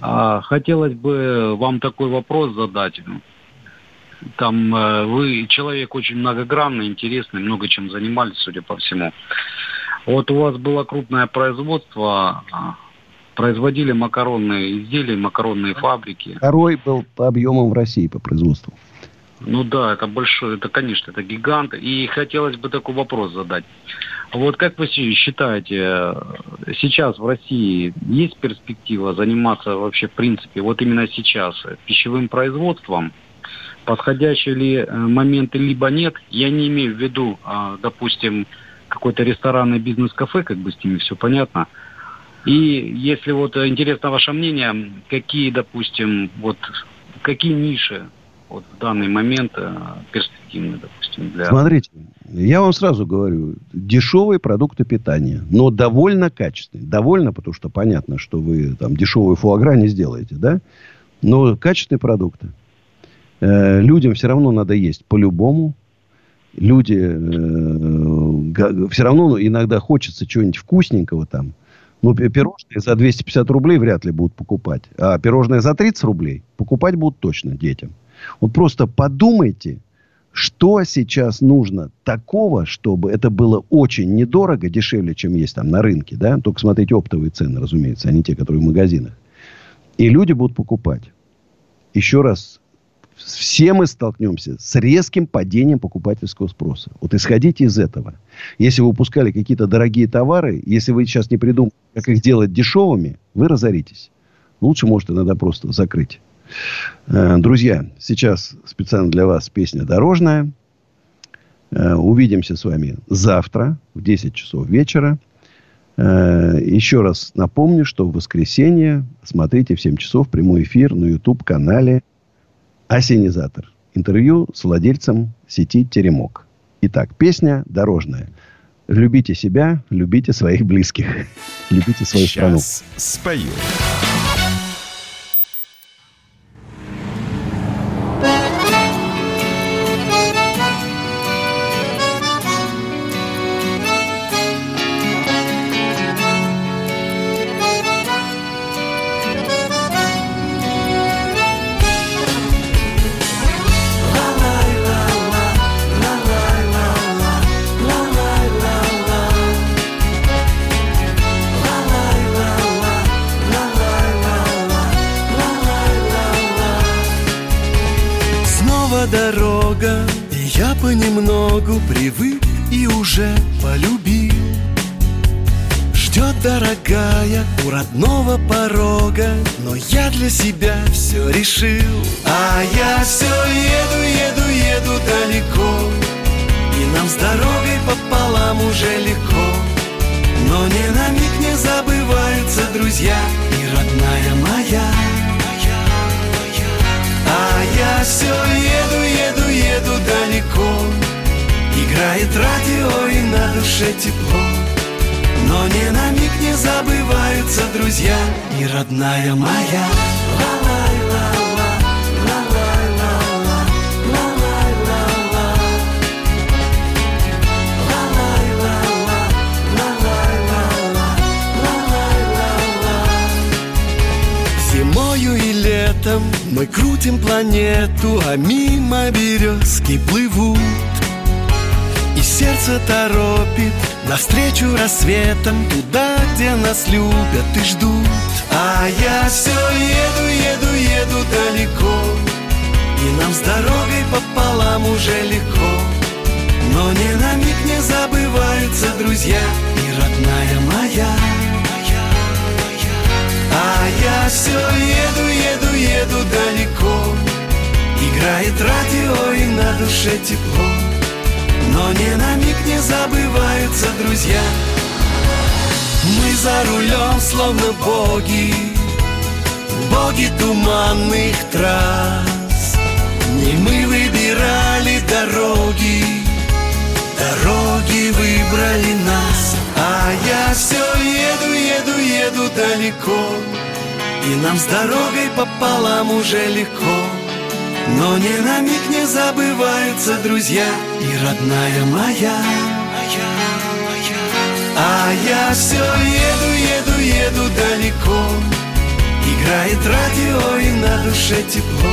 А, хотелось бы вам такой вопрос задать. Там э, вы человек очень многогранный, интересный, много чем занимались, судя по всему. Вот у вас было крупное производство, а, производили макаронные изделия, макаронные фабрики.
Второй был по объемам в России по производству.
Ну да, это большой, это, конечно, это гигант. И хотелось бы такой вопрос задать. Вот как вы считаете, сейчас в России есть перспектива заниматься вообще, в принципе, вот именно сейчас пищевым производством? Подходящие ли э, моменты либо нет? Я не имею в виду, а, допустим, какой-то ресторанный бизнес-кафе, как бы с ними все понятно. И если вот интересно ваше мнение, какие, допустим, вот какие ниши вот в данный момент э, перспективны, допустим, для...
Смотрите, я вам сразу говорю, дешевые продукты питания, но довольно качественные. Довольно, потому что понятно, что вы там дешевые фуагра не сделаете, да? Но качественные продукты. Э, людям все равно надо есть по-любому люди э, все равно иногда хочется чего-нибудь вкусненького там. Ну, пирожные за 250 рублей вряд ли будут покупать. А пирожные за 30 рублей покупать будут точно детям. Вот просто подумайте Что сейчас нужно такого, чтобы это было очень недорого, дешевле, чем есть там на рынке, да? Только смотреть оптовые цены, разумеется, а не те, которые в магазинах. И люди будут покупать. Еще раз, все мы столкнемся с резким падением покупательского спроса. Вот исходите из этого. Если вы выпускали какие-то дорогие товары, если вы сейчас не придумаете, как их делать дешевыми, вы разоритесь. Лучше, может, иногда просто закрыть. Э, друзья, сейчас специально для вас песня «Дорожная». Э, увидимся с вами завтра в 10 часов вечера. Э, еще раз напомню, что в воскресенье смотрите в 7 часов прямой эфир на YouTube-канале «Осенизатор». Интервью с владельцем сети «Теремок». Итак, песня «Дорожная». Любите себя, любите своих близких. *laughs* Любите свою
Сейчас
страну.
спою.
Все еду, еду, еду далеко. Играет радио и на душе тепло. Но ни на миг не забываются друзья И родная моя мы крутим планету, а мимо березки плывут. И сердце торопит навстречу рассветом Туда, где нас любят и ждут. А я все еду, еду, еду далеко И нам с дорогой пополам уже легко. Но ни на миг не забываются друзья И родная моя а я все еду, еду, еду далеко. Играет радио и на душе тепло. Но ни на миг не забываются друзья. Мы за рулем словно боги. Боги туманных трасс. Не мы выбирали дороги. Дороги выбрали нас А я все еду, еду, еду далеко. И нам с дорогой пополам уже легко. Но ни на миг не забываются друзья И родная моя. А я все еду, еду, еду далеко. Играет радио и на душе тепло.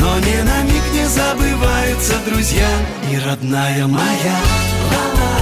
Но ни на миг не забываются друзья и родная моя. И